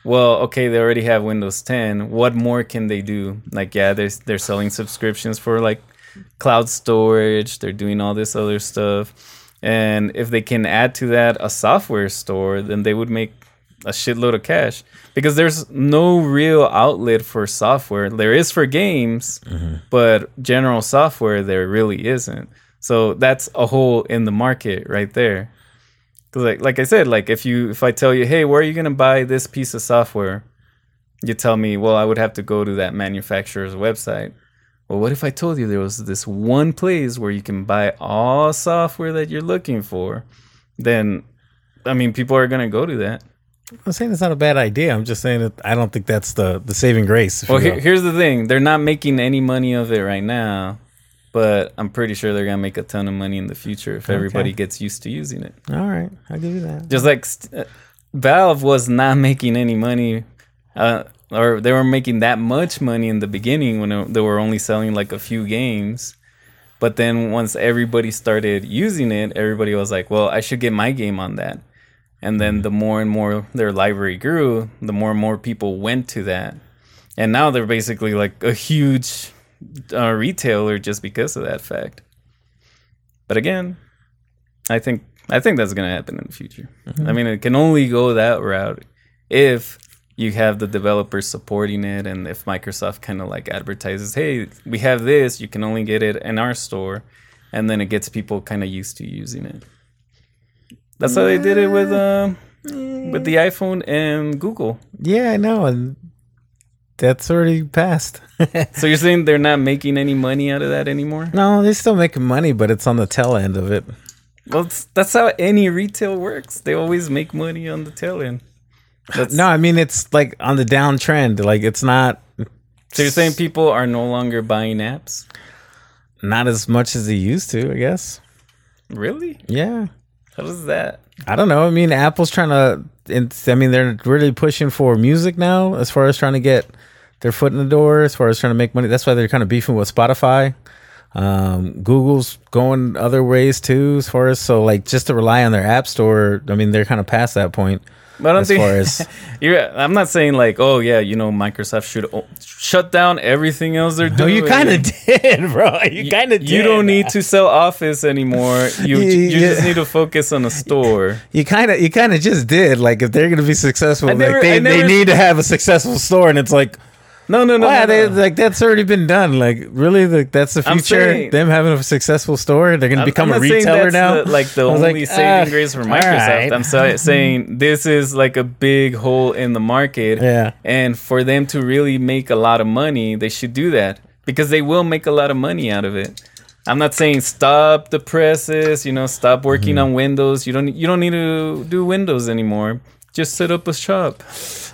well, okay, they already have Windows 10. What more can they do? Like, yeah, they're they're selling subscriptions for like cloud storage. They're doing all this other stuff. And if they can add to that a software store, then they would make a shitload of cash because there's no real outlet for software. There is for games, mm-hmm. but general software there really isn't. So that's a hole in the market right there. Cause like like I said, like if you if I tell you, hey, where are you gonna buy this piece of software? You tell me, well, I would have to go to that manufacturer's website. Well, what if I told you there was this one place where you can buy all software that you're looking for? Then, I mean, people are gonna go to that. I'm saying it's not a bad idea. I'm just saying that I don't think that's the the saving grace. Well, here's the thing: they're not making any money of it right now, but I'm pretty sure they're gonna make a ton of money in the future if everybody gets used to using it. All right, I'll give you that. Just like st- uh, Valve was not making any money, uh, or they were making that much money in the beginning when it- they were only selling like a few games. But then once everybody started using it, everybody was like, "Well, I should get my game on that." And then the more and more their library grew, the more and more people went to that. And now they're basically like a huge uh, retailer just because of that fact. But again, I think I think that's gonna happen in the future. I mean, it can only go that route if you have the developers supporting it, and if Microsoft kind of like advertises, "Hey, we have this. You can only get it in our store," and then it gets people kind of used to using it. That's how they did it with um with the iPhone and Google. Yeah, I know, and that's already passed. So you're saying they're not making any money out of that anymore? no, they're still making money, but it's on the tail end of it. Well, that's how any retail works. They always make money on the tail end. That's, No, I mean it's like on the downtrend. Like it's not So you're saying people are no longer buying apps? not as much as they used to. I guess. Really? Yeah. How does that? I don't know. I mean, Apple's trying to. I mean, they're really pushing for music now, as far as trying to get their foot in the door, as far as trying to make money. That's why they're kind of beefing with Spotify. Um, Google's going other ways too, as far as so like just to rely on their app store. I mean, they're kind of past that point. But I don't as think far as you're. I'm not saying like, oh yeah, you know, Microsoft should o- shut down everything else they're no, doing. you kind of did, bro. You kind of did. You don't need to sell Office anymore. You you Yeah. just need to focus on a store. You kind of, you kind of just did. Like, if they're gonna be successful, I like they, never- they need to have a successful store, and it's like, No, no, no. wow, no, they, no. like that's already been done. Like, really, like that's the I'm future. saying- Them having a successful store, they're gonna I'm- become I'm a not saying retailer that's now. the- like the I was only like, saving ah, grace for Microsoft. I'm so, saying this is like a big hole in the market. Yeah. And for them to really make a lot of money, they should do that because they will make a lot of money out of it. I'm not saying stop the presses, you know, stop working Mm-hmm. on Windows. You don't you don't need to do Windows anymore. Just set up a shop.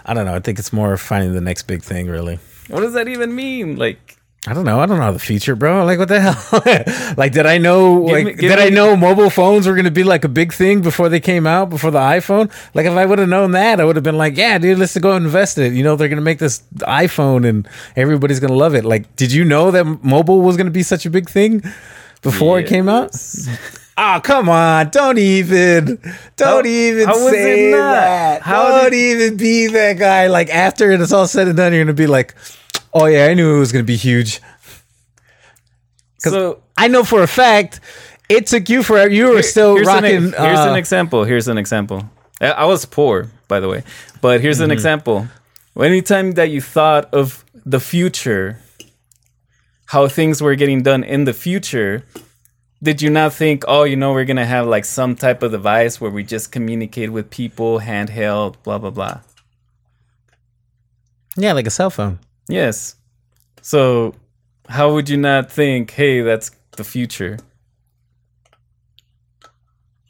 I don't know. I think it's more finding the next big thing, really. What does that even mean? Like I don't know. I don't know the future, bro. Like, what the hell? like, did I know? Give like, me- did I know mobile phones were gonna be like a big thing before they came out, before the iPhone? Like, if I would have known that, I would have been like, yeah, dude, let's go invest it. You know, they're gonna make this iPhone, and everybody's gonna love it. Like, did you know that mobile was gonna be such a big thing before it came out? Oh, come on. Don't even. Don't How- even how say that. How don't even be that guy. Like, after it's all said and done, you're going to be like, oh, yeah, I knew it was going to be huge. So I know for a fact it took you forever. You were Here- still here's rocking. An, here's uh, an example. Here's an example. I I was poor, by the way, but here's Mm-hmm. an example. Anytime that you thought of the future, how things were getting done in the future, did you not think, oh, you know, we're gonna have like some type of device where we just communicate with people, handheld, blah blah blah. yeah, like a cell phone. Yes. So, how would you not think, hey, that's the future?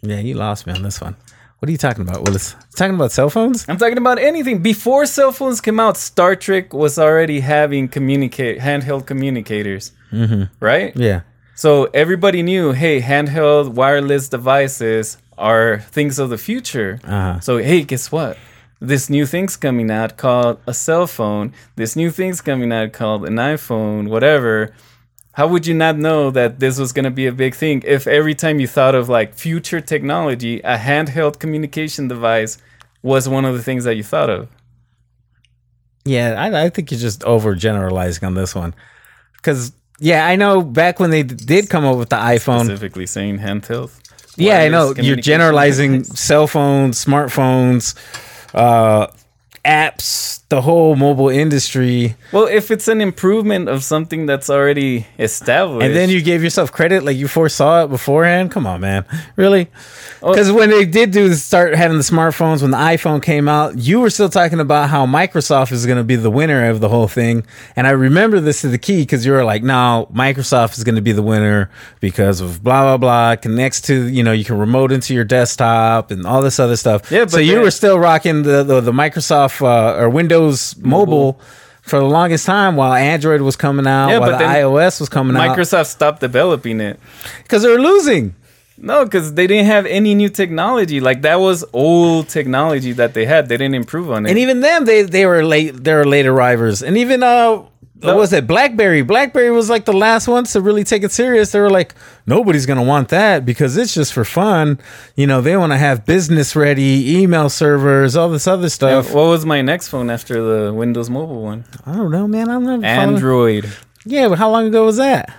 Yeah, you lost me on this one. What are you talking about, Willis? talking about cell phones? I'm talking about anything. Before cell phones came out, Star Trek was already having communicate handheld communicators, mm-hmm. right? Yeah. So everybody knew, hey, handheld wireless devices are things of the future. Uh-huh. So hey, guess what? This new thing's coming out called a cell phone. This new thing's coming out called an iPhone, whatever. How would you not know that this was going to be a big thing if every time you thought of like future technology, a handheld communication device was one of the things that you thought of? Yeah, I, I think you're just overgeneralizing on this one. Because, yeah, I know back when they d- did come up with the iPhone, Specifically saying handheld. Yeah, I know. You're generalizing cell phones, smartphones, uh, apps, the whole mobile industry. Well, if it's an improvement of something that's already established, And then you gave yourself credit like you foresaw it beforehand. Come on, man. Really? Because when they did do start having the smartphones, when the iPhone came out, you were still talking about how Microsoft is going to be the winner of the whole thing. And I remember this to the key because you were like, no, Microsoft is going to be the winner because of blah, blah, blah. Connects to, you know, you can remote into your desktop and all this other stuff. Yeah, so you were still rocking the, the, the Microsoft uh, or Windows mobile. For the longest time, while Android was coming out, Yeah, while but iOS was coming out, Microsoft stopped developing it. because they were losing. No, because they didn't have any new technology. Like that was old technology that they had. They didn't improve on it. And even them, they they were late. They were late arrivers. And even uh, what was it BlackBerry? BlackBerry was like the last ones to really take it serious. They were like, nobody's gonna want that because it's just for fun. You know, they want to have business ready email servers, all this other Yeah, stuff. what was my next phone after the Windows Mobile one? I don't know, man. I'm not following- Android. Yeah, but how long ago was that?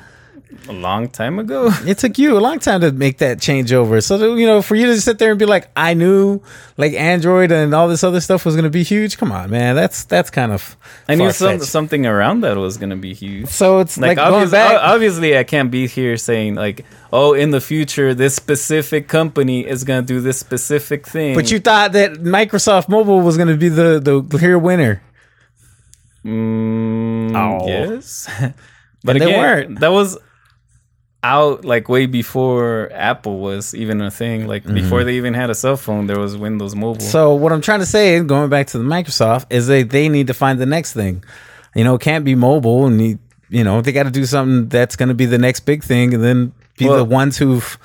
A long time ago. It took you a long time to make that changeover. So you know, for you to sit there and be like, I knew like Android and all this other stuff was going to be huge. Come on, man. That's that's kind of. I knew some, something around that was gonna be huge. So it's like, Like, going obvious, back. obviously, I can't be here saying like, "Oh, in the future, this specific company is gonna do this specific thing." But you thought that Microsoft Mobile was going to be the the clear winner. Mm, Oh. yes, but And they again, weren't. that was out like way before Apple was even a thing. Like before they even had a cell phone, there was Windows Mobile. Mm-hmm. So what I'm trying to say, going back to the Microsoft, is they they need to find the next thing. You know, it can't be mobile, and you, you know they got to do something that's going to be the next big thing, and then be Well- the ones who've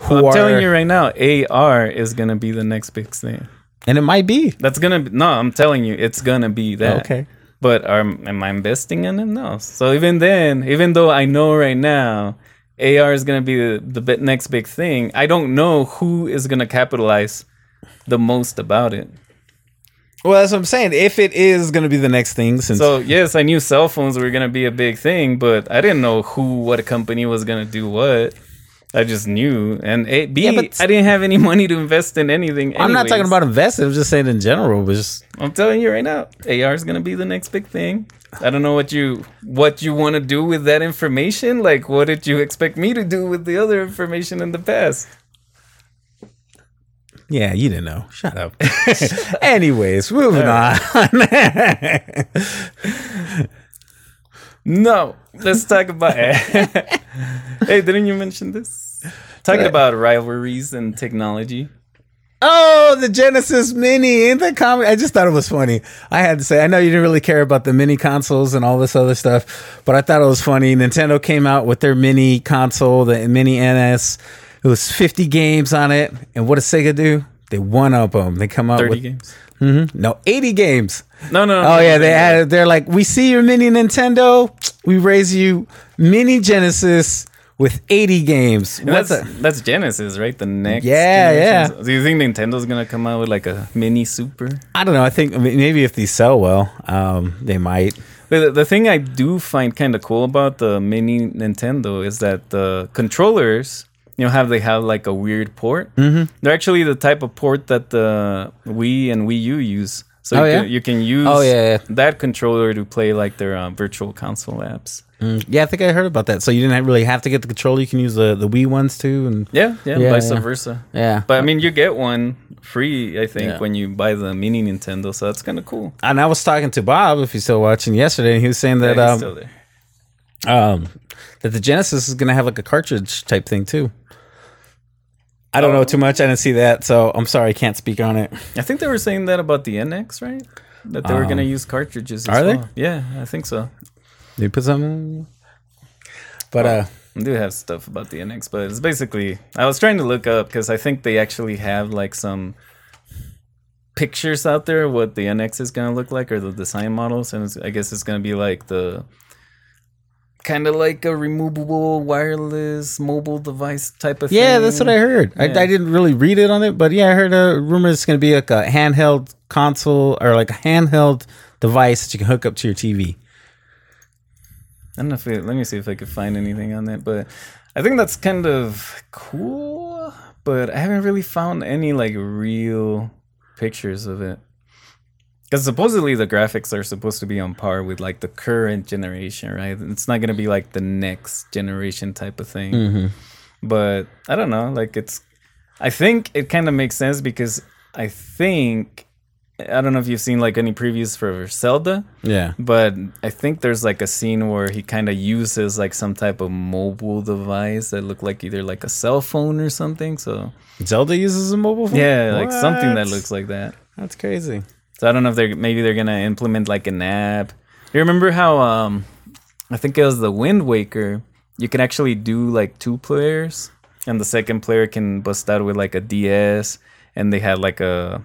who I'm are. telling you right now, AR is gonna be the next big thing. and it might be That's gonna be, no. I'm telling you, it's gonna be that. okay. But um, am I investing in it? No. So even then, even though I know right now AR is going to be the, the bit- next big thing, I don't know who is going to capitalize the most about it. Well, that's what I'm saying. If it is going to be the next thing, since So yes, I knew cell phones were gonna be a big thing, but I didn't know who, what company was gonna do what. I just knew, and A, B, Yeah, but- I didn't have any money to invest in anything. I'm not talking about investing. I'm just saying in general. Just I'm telling you right now, AR is gonna be the next big thing. I don't know what you what you want to do with that information. Like, what did you expect me to do with the other information in the past? yeah, you didn't know. Shut up. Anyways, moving on. No, let's talk about. hey, didn't you mention this? Talking about rivalries and technology. Oh, the Genesis Mini in the comic. I just thought it was funny. I had to say, I know you didn't really care about the mini consoles and all this other stuff, but I thought it was funny. Nintendo came out with their mini console, the mini NES. It was 50 games on it. And what does Sega do? They one up them. They come out 30 with games. Mm-hmm. no 80 games. No, no. Oh yeah, they added. They're like, we see your mini Nintendo. We raise you mini Genesis with 80 games. What's That's a, that's Genesis, right? The next. Yeah, generation. yeah. Do you think Nintendo's gonna come out with like a mini Super? I don't know. I think I mean, maybe if these sell well, um, they might. The, the thing I do find kind of cool about the mini Nintendo is that the controllers, you know, have they have like a weird port. Mm-hmm. They're actually the type of port that the Wii and Wii U use. So Oh, you, yeah? can, you can use Oh, yeah, yeah. that controller to play like their uh, virtual console apps. Yeah, I think I heard about that. So you didn't really have to get the controller. You can use the, the Wii ones too. And Yeah, yeah, Yeah, vice versa. yeah, But I mean, you get one free, I think, when you buy the mini Nintendo. So that's kind of cool. and I was talking to Bob, if he's still watching yesterday, and he was saying that um, um that the Genesis is gonna have like a cartridge type thing too. I don't know too much. I didn't see that, so I'm sorry I can't speak on it. I think they were saying that about the NX, right? That they were Um, going to use cartridges. As are they? Yeah, I think so. You put something? But uh, I do have stuff about the NX, but it's basically I was trying to look up because I think they actually have like some pictures out there of what the NX is gonna look like or the design models, and it's, I guess it's gonna be like the kind of like a removable wireless mobile device type of thing. yeah, that's what I heard. I, I didn't really read it on it, but yeah, I heard uh, a rumor it's gonna be like a handheld console or like a handheld device that you can hook up to your TV. I don't know if it, let me see if I could find anything on that, but I think that's kind of cool. But I haven't really found any like real pictures of it. Because supposedly the graphics are supposed to be on par with like the current generation, right? It's not gonna be like the next generation type of thing. Mm-hmm. But I don't know. Like it's, I think it kind of makes sense because I think I don't know if you've seen like any previews for Zelda. Yeah. But I think there's like a scene where he kind of uses like some type of mobile device that look like either like a cell phone or something. So Zelda uses a mobile phone. yeah, like something that looks like that. That's crazy. So I don't know if they're maybe they're gonna implement like an app. You remember how um I think it was the Wind Waker. You can actually do like two players, and the second player can bust out with like a DS, and they had like a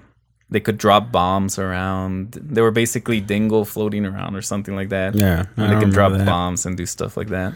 they could drop bombs around. They were basically Tingle floating around or something like that. Yeah, and they can drop that. bombs and do stuff like that.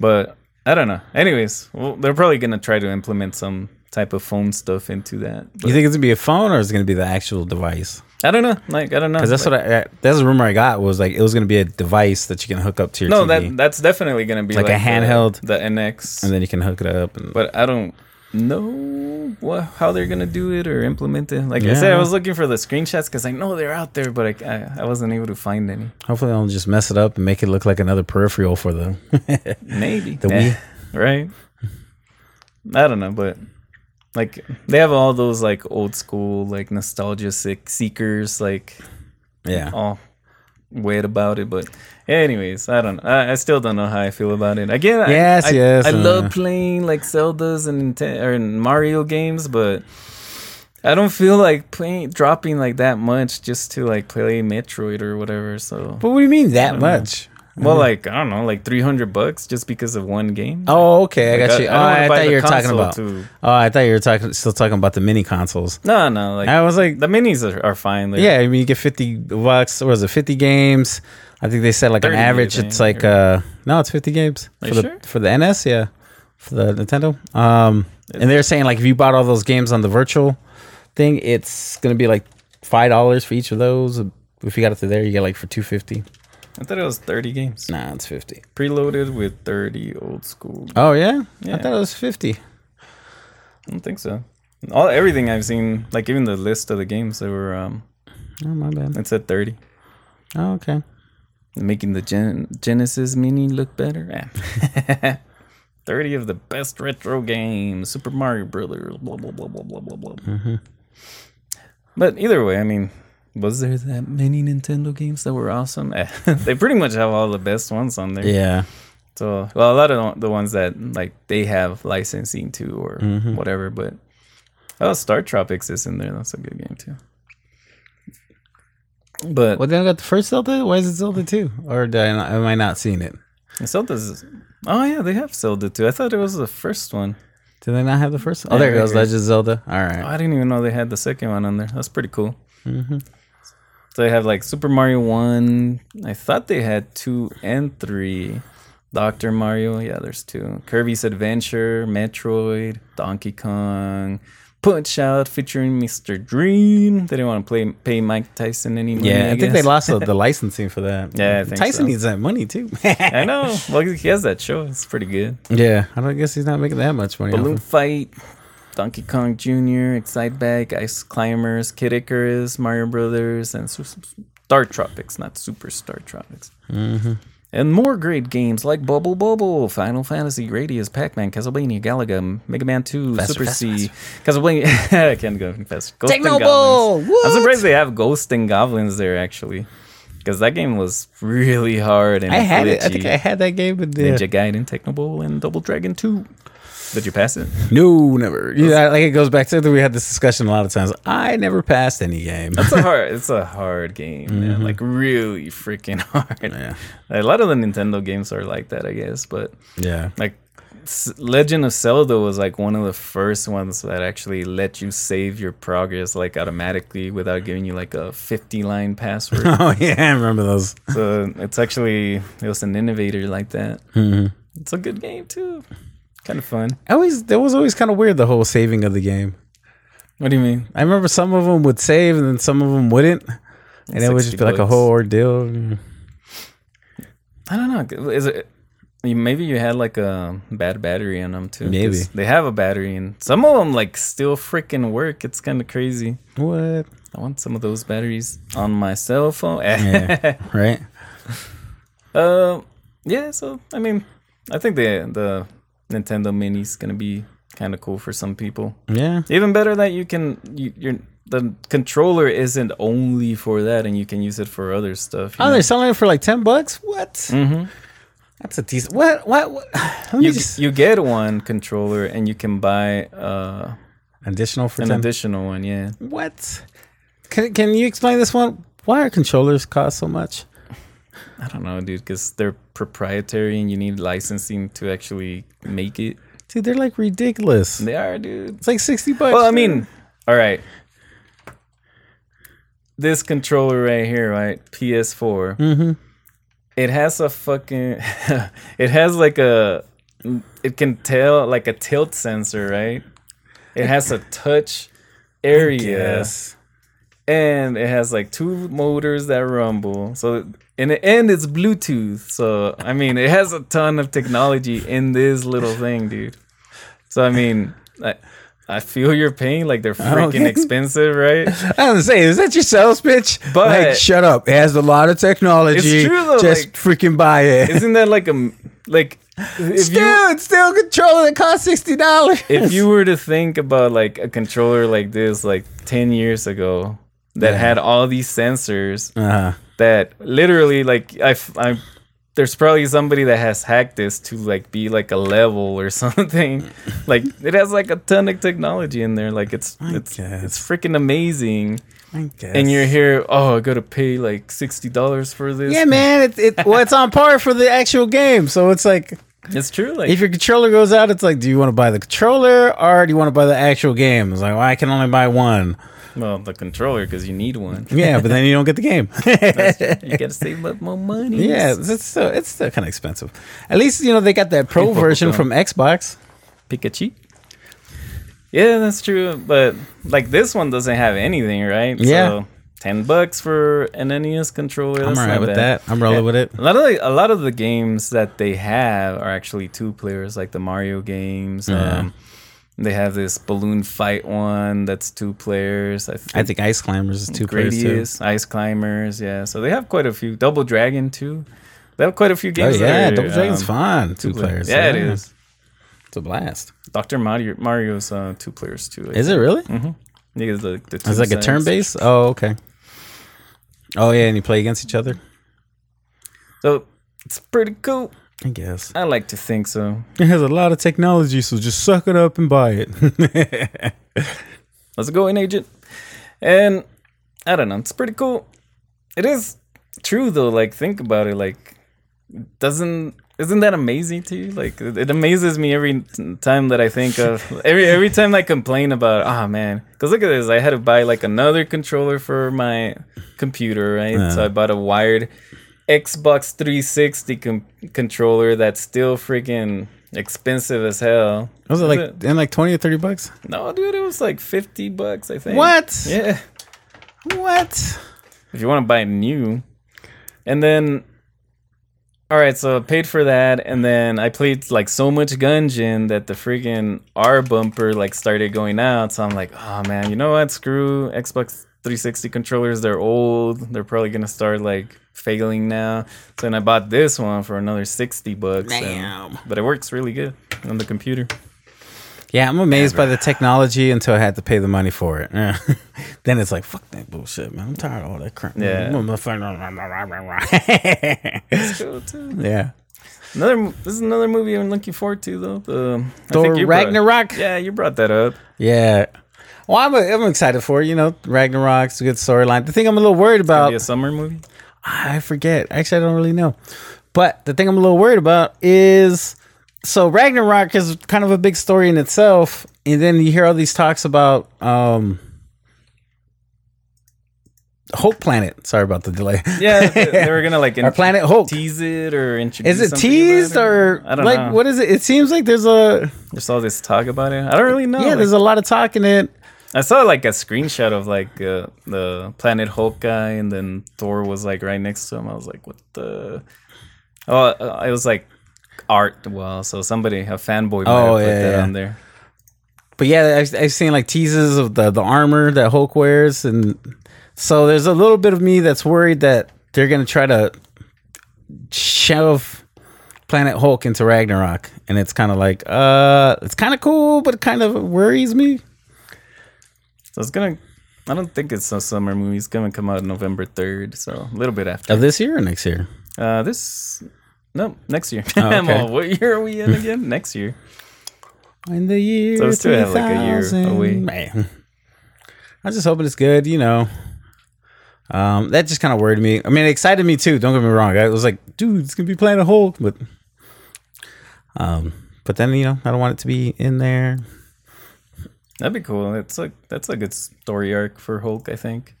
But I don't know. Anyways, well, they're probably gonna try to implement some type of phone stuff into that. But You think it's gonna be a phone or is it gonna be the actual device? I don't know. Like I don't know. Because that's what I, that's a rumor I got was like it was gonna be a device that you can hook up to your No, TV, that that's definitely gonna be Like like, a handheld? the, NX. and then you can hook it up. And, but I don't know what how they're gonna do it or implement it. Like I said, I was looking for the screenshots because I know they're out there, but I, I I wasn't able to find any. hopefully they'll just mess it up and make it look like another peripheral for the. Maybe The Eh, right? I don't know, but like they have all those like old school like nostalgia sick seekers like yeah. all weird about it. But anyways, I don't know. I, I still don't know how I feel about it. Again, I- Yes, I, yes, I uh. love playing like Zelda's and or Mario games, but I don't feel like playing dropping like that much just to like play Metroid or whatever. So But what do you mean that much? Well, like I don't know, like three hundred bucks just because of one game. Oh, okay, I Like, got you. I oh, don't I thought you were talking about. to- Oh, I thought you were talking still talking about the mini consoles. No, no, like I was like, the minis are, are fine. Yeah, I mean, you get fifty bucks. What was it? Fifty games. I think they said like an average. think, It's like uh, no, it's fifty games for the sure? for the NES. Yeah, for the Nintendo. Um, and they're saying like if you bought all those games on the virtual thing, it's gonna be like five dollars for each of those. If you got it through there, you get like for two fifty. I thought it was 30 games. Nah, it's fifty. Preloaded with 30 old school. Oh yeah, I thought it was fifty. I don't think so. All everything I've seen, like even the list of the games, they were um, Oh my bad. it said 30. Oh okay. Making the Gen- Genesis Mini look better. Eh. 30 of the best retro games, Super Mario Brothers, blah, blah, blah, blah, blah, blah, blah. But either way, I mean, was there that many Nintendo games that were awesome? Eh, they pretty much have all the best ones on there. Yeah. So, well, a lot of the ones that, like, they have licensing to or whatever, but oh, Star Tropics is in there. That's a good game, too. But Well, they got the first Zelda. Why is it Zelda two? Or did I not, am I not seeing it? Zelda's. Oh yeah, they have Zelda two. I thought it was the first one. Did they not have the first? Oh, Yeah, there it goes. Legend of Zelda. All right. Oh. I didn't even know they had the second one on there. That's pretty cool. So they have like Super Mario One. I thought they had two and three. Doctor Mario, yeah, there's two. Kirby's Adventure, Metroid, Donkey Kong, Punch Out featuring Mr. Dream. They didn't want to play pay Mike Tyson any money. Yeah, I, think they lost the, licensing for that. Yeah, I Tyson so. needs that money too. I know. Well, he has that show. It's pretty good. yeah, I don't guess he's not making that much money. Balloon. Fight, Donkey Kong Jr., Excitebike, Ice Climbers, Kid Icarus, Mario Brothers, and Star Tropics, not Super Star Tropics. Mm-hmm. And more great games like Bubble Bobble, Final Fantasy, Gradius, Pac-Man, Castlevania, Galaga, Mega Man 2, Faster, Super faster, C, Castlevania. I can't go faster. Ghost and! Goblins. What? I'm surprised they have Ghost and Goblins there actually, because that game was really hard and I had it. I think I had that game, with yeah. Ninja Gaiden, Tecmo Bowl, and Double Dragon 2. Did you pass it? no, never. Yeah, like it goes back to that we had this discussion a lot of times. I never passed any game. It's a hard. It's a hard game, man. Like really freaking hard. Mm-hmm. Yeah. A lot of the Nintendo games are like that, I guess. But yeah, like Legend of Zelda was like one of the first ones that actually let you save your progress like automatically without giving you like a 50 line password. oh yeah, I remember those. so it's actually it was an innovator like that. Mm-hmm. It's a good game too. Kind of fun. I always that was always kind of weird the whole saving of the game. What do you mean? I remember some of them would save and then some of them wouldn't, and it would just 60 be like a whole ordeal. I don't know. Is it? Maybe you had like a bad battery in them too. Maybe. they have a battery, and some of them like still freaking work. It's kind of crazy. What? I want some of those batteries on my cell phone. Yeah. Right? Uh, yeah. So I mean, I think the the Nintendo Mini's gonna be kind of cool for some people. Yeah. Even better that you can you, you're the controller isn't only for that, and you can use it for other stuff. Oh, know? they're selling it for like ten bucks. What? Mhm. That's a decent. What? What? what? You, just you get one controller and you can buy uh additional for an ten. additional one. Yeah. What? Can Can you explain this one? Why are controllers cost so much? I don't know, dude, because they're proprietary and you need licensing to actually make it. Dude, they're like ridiculous. They are, dude. It's like sixty bucks. Well, I dude. mean, all right. This controller right here, right? PS4. Mm-hmm. It has a fucking. it has like a. It can tell like a tilt sensor, right? It has a touch area. Yes. and it has like two motors that rumble. So in the end, it's Bluetooth. So I mean, it has a ton of technology in this little thing, dude. So I mean, I, I feel your pain. Like they're freaking Okay. expensive, right? I was saying, is that your sales pitch? But- like, shut up. It has a lot of technology. It's true, though, Just like- freaking buy it. Isn't that like a like if still, you it's still a controller that costs sixty dollars. if you were to think about like a controller like this like ten years ago that Yeah. had all these sensors uh-huh. That literally like I I there's probably somebody that has hacked this to like be like a level or something. like it has like a ton of technology in there. Like it's I it's guess. it's freaking amazing. I guess. And you're here, oh, I gotta pay like sixty dollars for this. yeah, man. It, it well, it's on par for the actual game. So it's like it's true. Like if your controller goes out, it's like, do you want to buy the controller or do you want to buy the actual game? It's like, well, I can only buy one. Well, the controller because you need one. Yeah, but then you don't get the game. you gotta save up more money. yeah, it's still it's still kind of expensive. At least you know they got that pro version from Xbox. Pikachu. Yeah, that's true. But like this one doesn't have anything, right? Yeah. So, Ten bucks for an NES controller. I'm alright with bad. that. I'm rolling with it. A lot of the, a lot of the games that they have are actually two players, like the Mario games. Um, they have this balloon fight one that's two players. I think, I think Ice Climbers is two players too. Ice Climbers, yeah. So they have quite a few. Double Dragon too. They have quite a few Oh games. yeah, that are, Double Dragon's um, fun. Two players. Yeah, it is. It's a blast. Doctor Mario Mario's uh, two players too. I Is it really? think. Yeah, the, the two It's like a turn base. Oh, okay. Oh yeah, and you play against each other. So it's pretty cool. I guess I like to think so. it has a lot of technology, so just suck it up and buy it. Let's go in, agent. And I don't know, it's pretty cool. It is true though. Like think about it. Like doesn't isn't that amazing to you? Like it, it amazes me every time that I think of every every time I complain about. Ah man, because look at this. I had to buy like another controller for my computer, right? So I bought a wired Xbox 360 com- controller that's still freaking expensive as hell. was it like in like twenty or thirty bucks? No, dude, it was like 50 bucks, I think. What? Yeah. What? If you want to buy new. And then all right, so I paid for that and then I played like so much Gungeon that the freaking R bumper like started going out. So I'm like, "Oh man, you know what? Screw Xbox 360 controllers. They're old. They're probably going to start like failing now." So then I bought this one for another 60 bucks. and- Damn. but it works really good on the computer. Yeah, I'm amazed by the technology until I had to pay the money for it. Yeah. then it's like, fuck that bullshit, man. I'm tired of all that crap. Yeah. yeah. It's cool too. Another this is another movie I'm looking forward to though. The I Thor think you brought- Ragnarok? yeah, you brought that up. Yeah. Well, I'm, I'm excited for it. You know, Ragnarok's a good storyline. The thing I'm a little worried about, Be a summer movie. I forget. Actually, I don't really know. But the thing I'm a little worried about is so Ragnarok is kind of a big story in itself, and then you hear all these talks about um Hope Planet. Sorry about the delay. Yeah, they, were gonna like Our Planet Hulk tease it or introduce. Is it teased it. or I don't like know. what is it? It seems like there's a There's all this talk about it. I don't really know. yeah, there's a lot of talk in it. I saw like a screenshot of like uh, the Planet Hulk guy, and then Thor was like right next to him. I was like, what the? Oh, uh, it was like art. Well, so somebody, a fanboy, might Oh, have put yeah, that yeah. on there. But yeah, I've, I've seen like teases of the the armor that Hulk wears, and so there's a little bit of me that's worried that they're gonna try to shove Planet Hulk into Ragnarok, and it's kind of like, uh, it's kind of cool, but it kind of worries me. So it's gonna. I don't think it's a summer movie. It's gonna come out November third, so a little bit after. Of this year or next year? Uh, this no next year. Oh, okay. Well, what year are we in again? next year. In the year So we still have, like, a year 2000. away. Man. I was just hoping it's good, you know. Um, that just kind of worried me. I mean, it excited me too. Don't get me wrong. I was like, dude, it's gonna be Planet Hulk, but um, but then you know, I don't want it to be in there. That'd be cool. It's like that's a good story arc for Hulk. I think.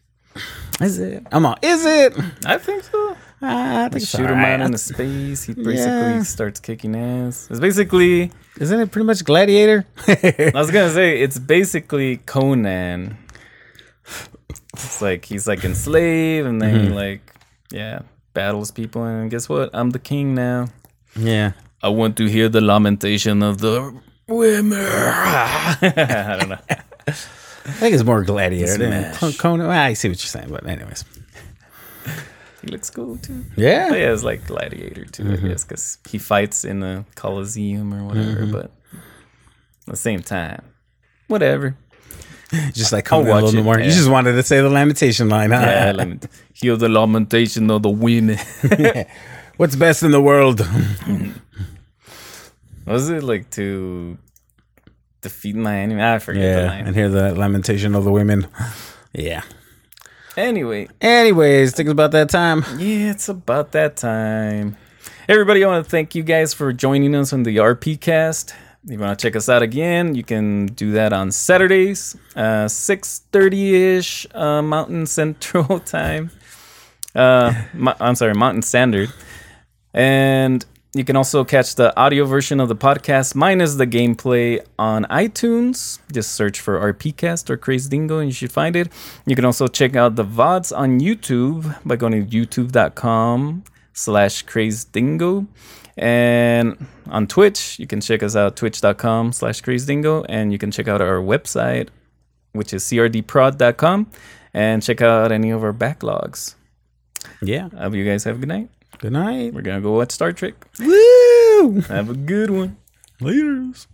Is it? I'm on. Is it? I think so. Ah, I think it's Shoot him alright. out into space. He basically Yeah. starts kicking ass. It's basically. Isn't it pretty much Gladiator? I was gonna say it's basically Conan. It's like he's like enslaved, and then Mm-hmm. he like yeah battles people, and guess what? I'm the king now. yeah. I want to hear the lamentation of the women. I don't know. I think it's more Gladiator than Smash. Conan. Well, I see what you're saying, but anyways, He looks cool too. yeah. But yeah, it's like Gladiator too, Mm-hmm. I guess, because he fights in the Coliseum or whatever. Mm-hmm. But at the same time, whatever. Just like I'll Conan a watch little it, more. You yeah. just wanted to say the lamentation line, huh? Yeah, lament- hear the lamentation of the women. What's best in the world? Was it like to defeat my enemy? I forget the yeah, line. and hear the lamentation of the women. Yeah. Anyway, Anyways, think about that time. yeah, it's about that time. Everybody, I want to thank you guys for joining us on the RP cast. If you want to check us out again, you can do that on Saturdays, uh, 6.30ish uh, Mountain Central Time. Uh, I'm sorry, Mountain Standard. And You can also catch the audio version of the podcast minus the gameplay on iTunes. Just search for RPcast or Crazy Dingo and you should find it. You can also check out the VODs on YouTube by going to youtube.com slash Crazy Dingo. And on Twitch, you can check us out twitch.com slash Crazy Dingo. And you can check out our website, which is crdprod.com. And check out any of our backlogs. Yeah. I hope you guys have a good night. Good night. We're going to go watch Star Trek. Woo! Have a good one. Laters.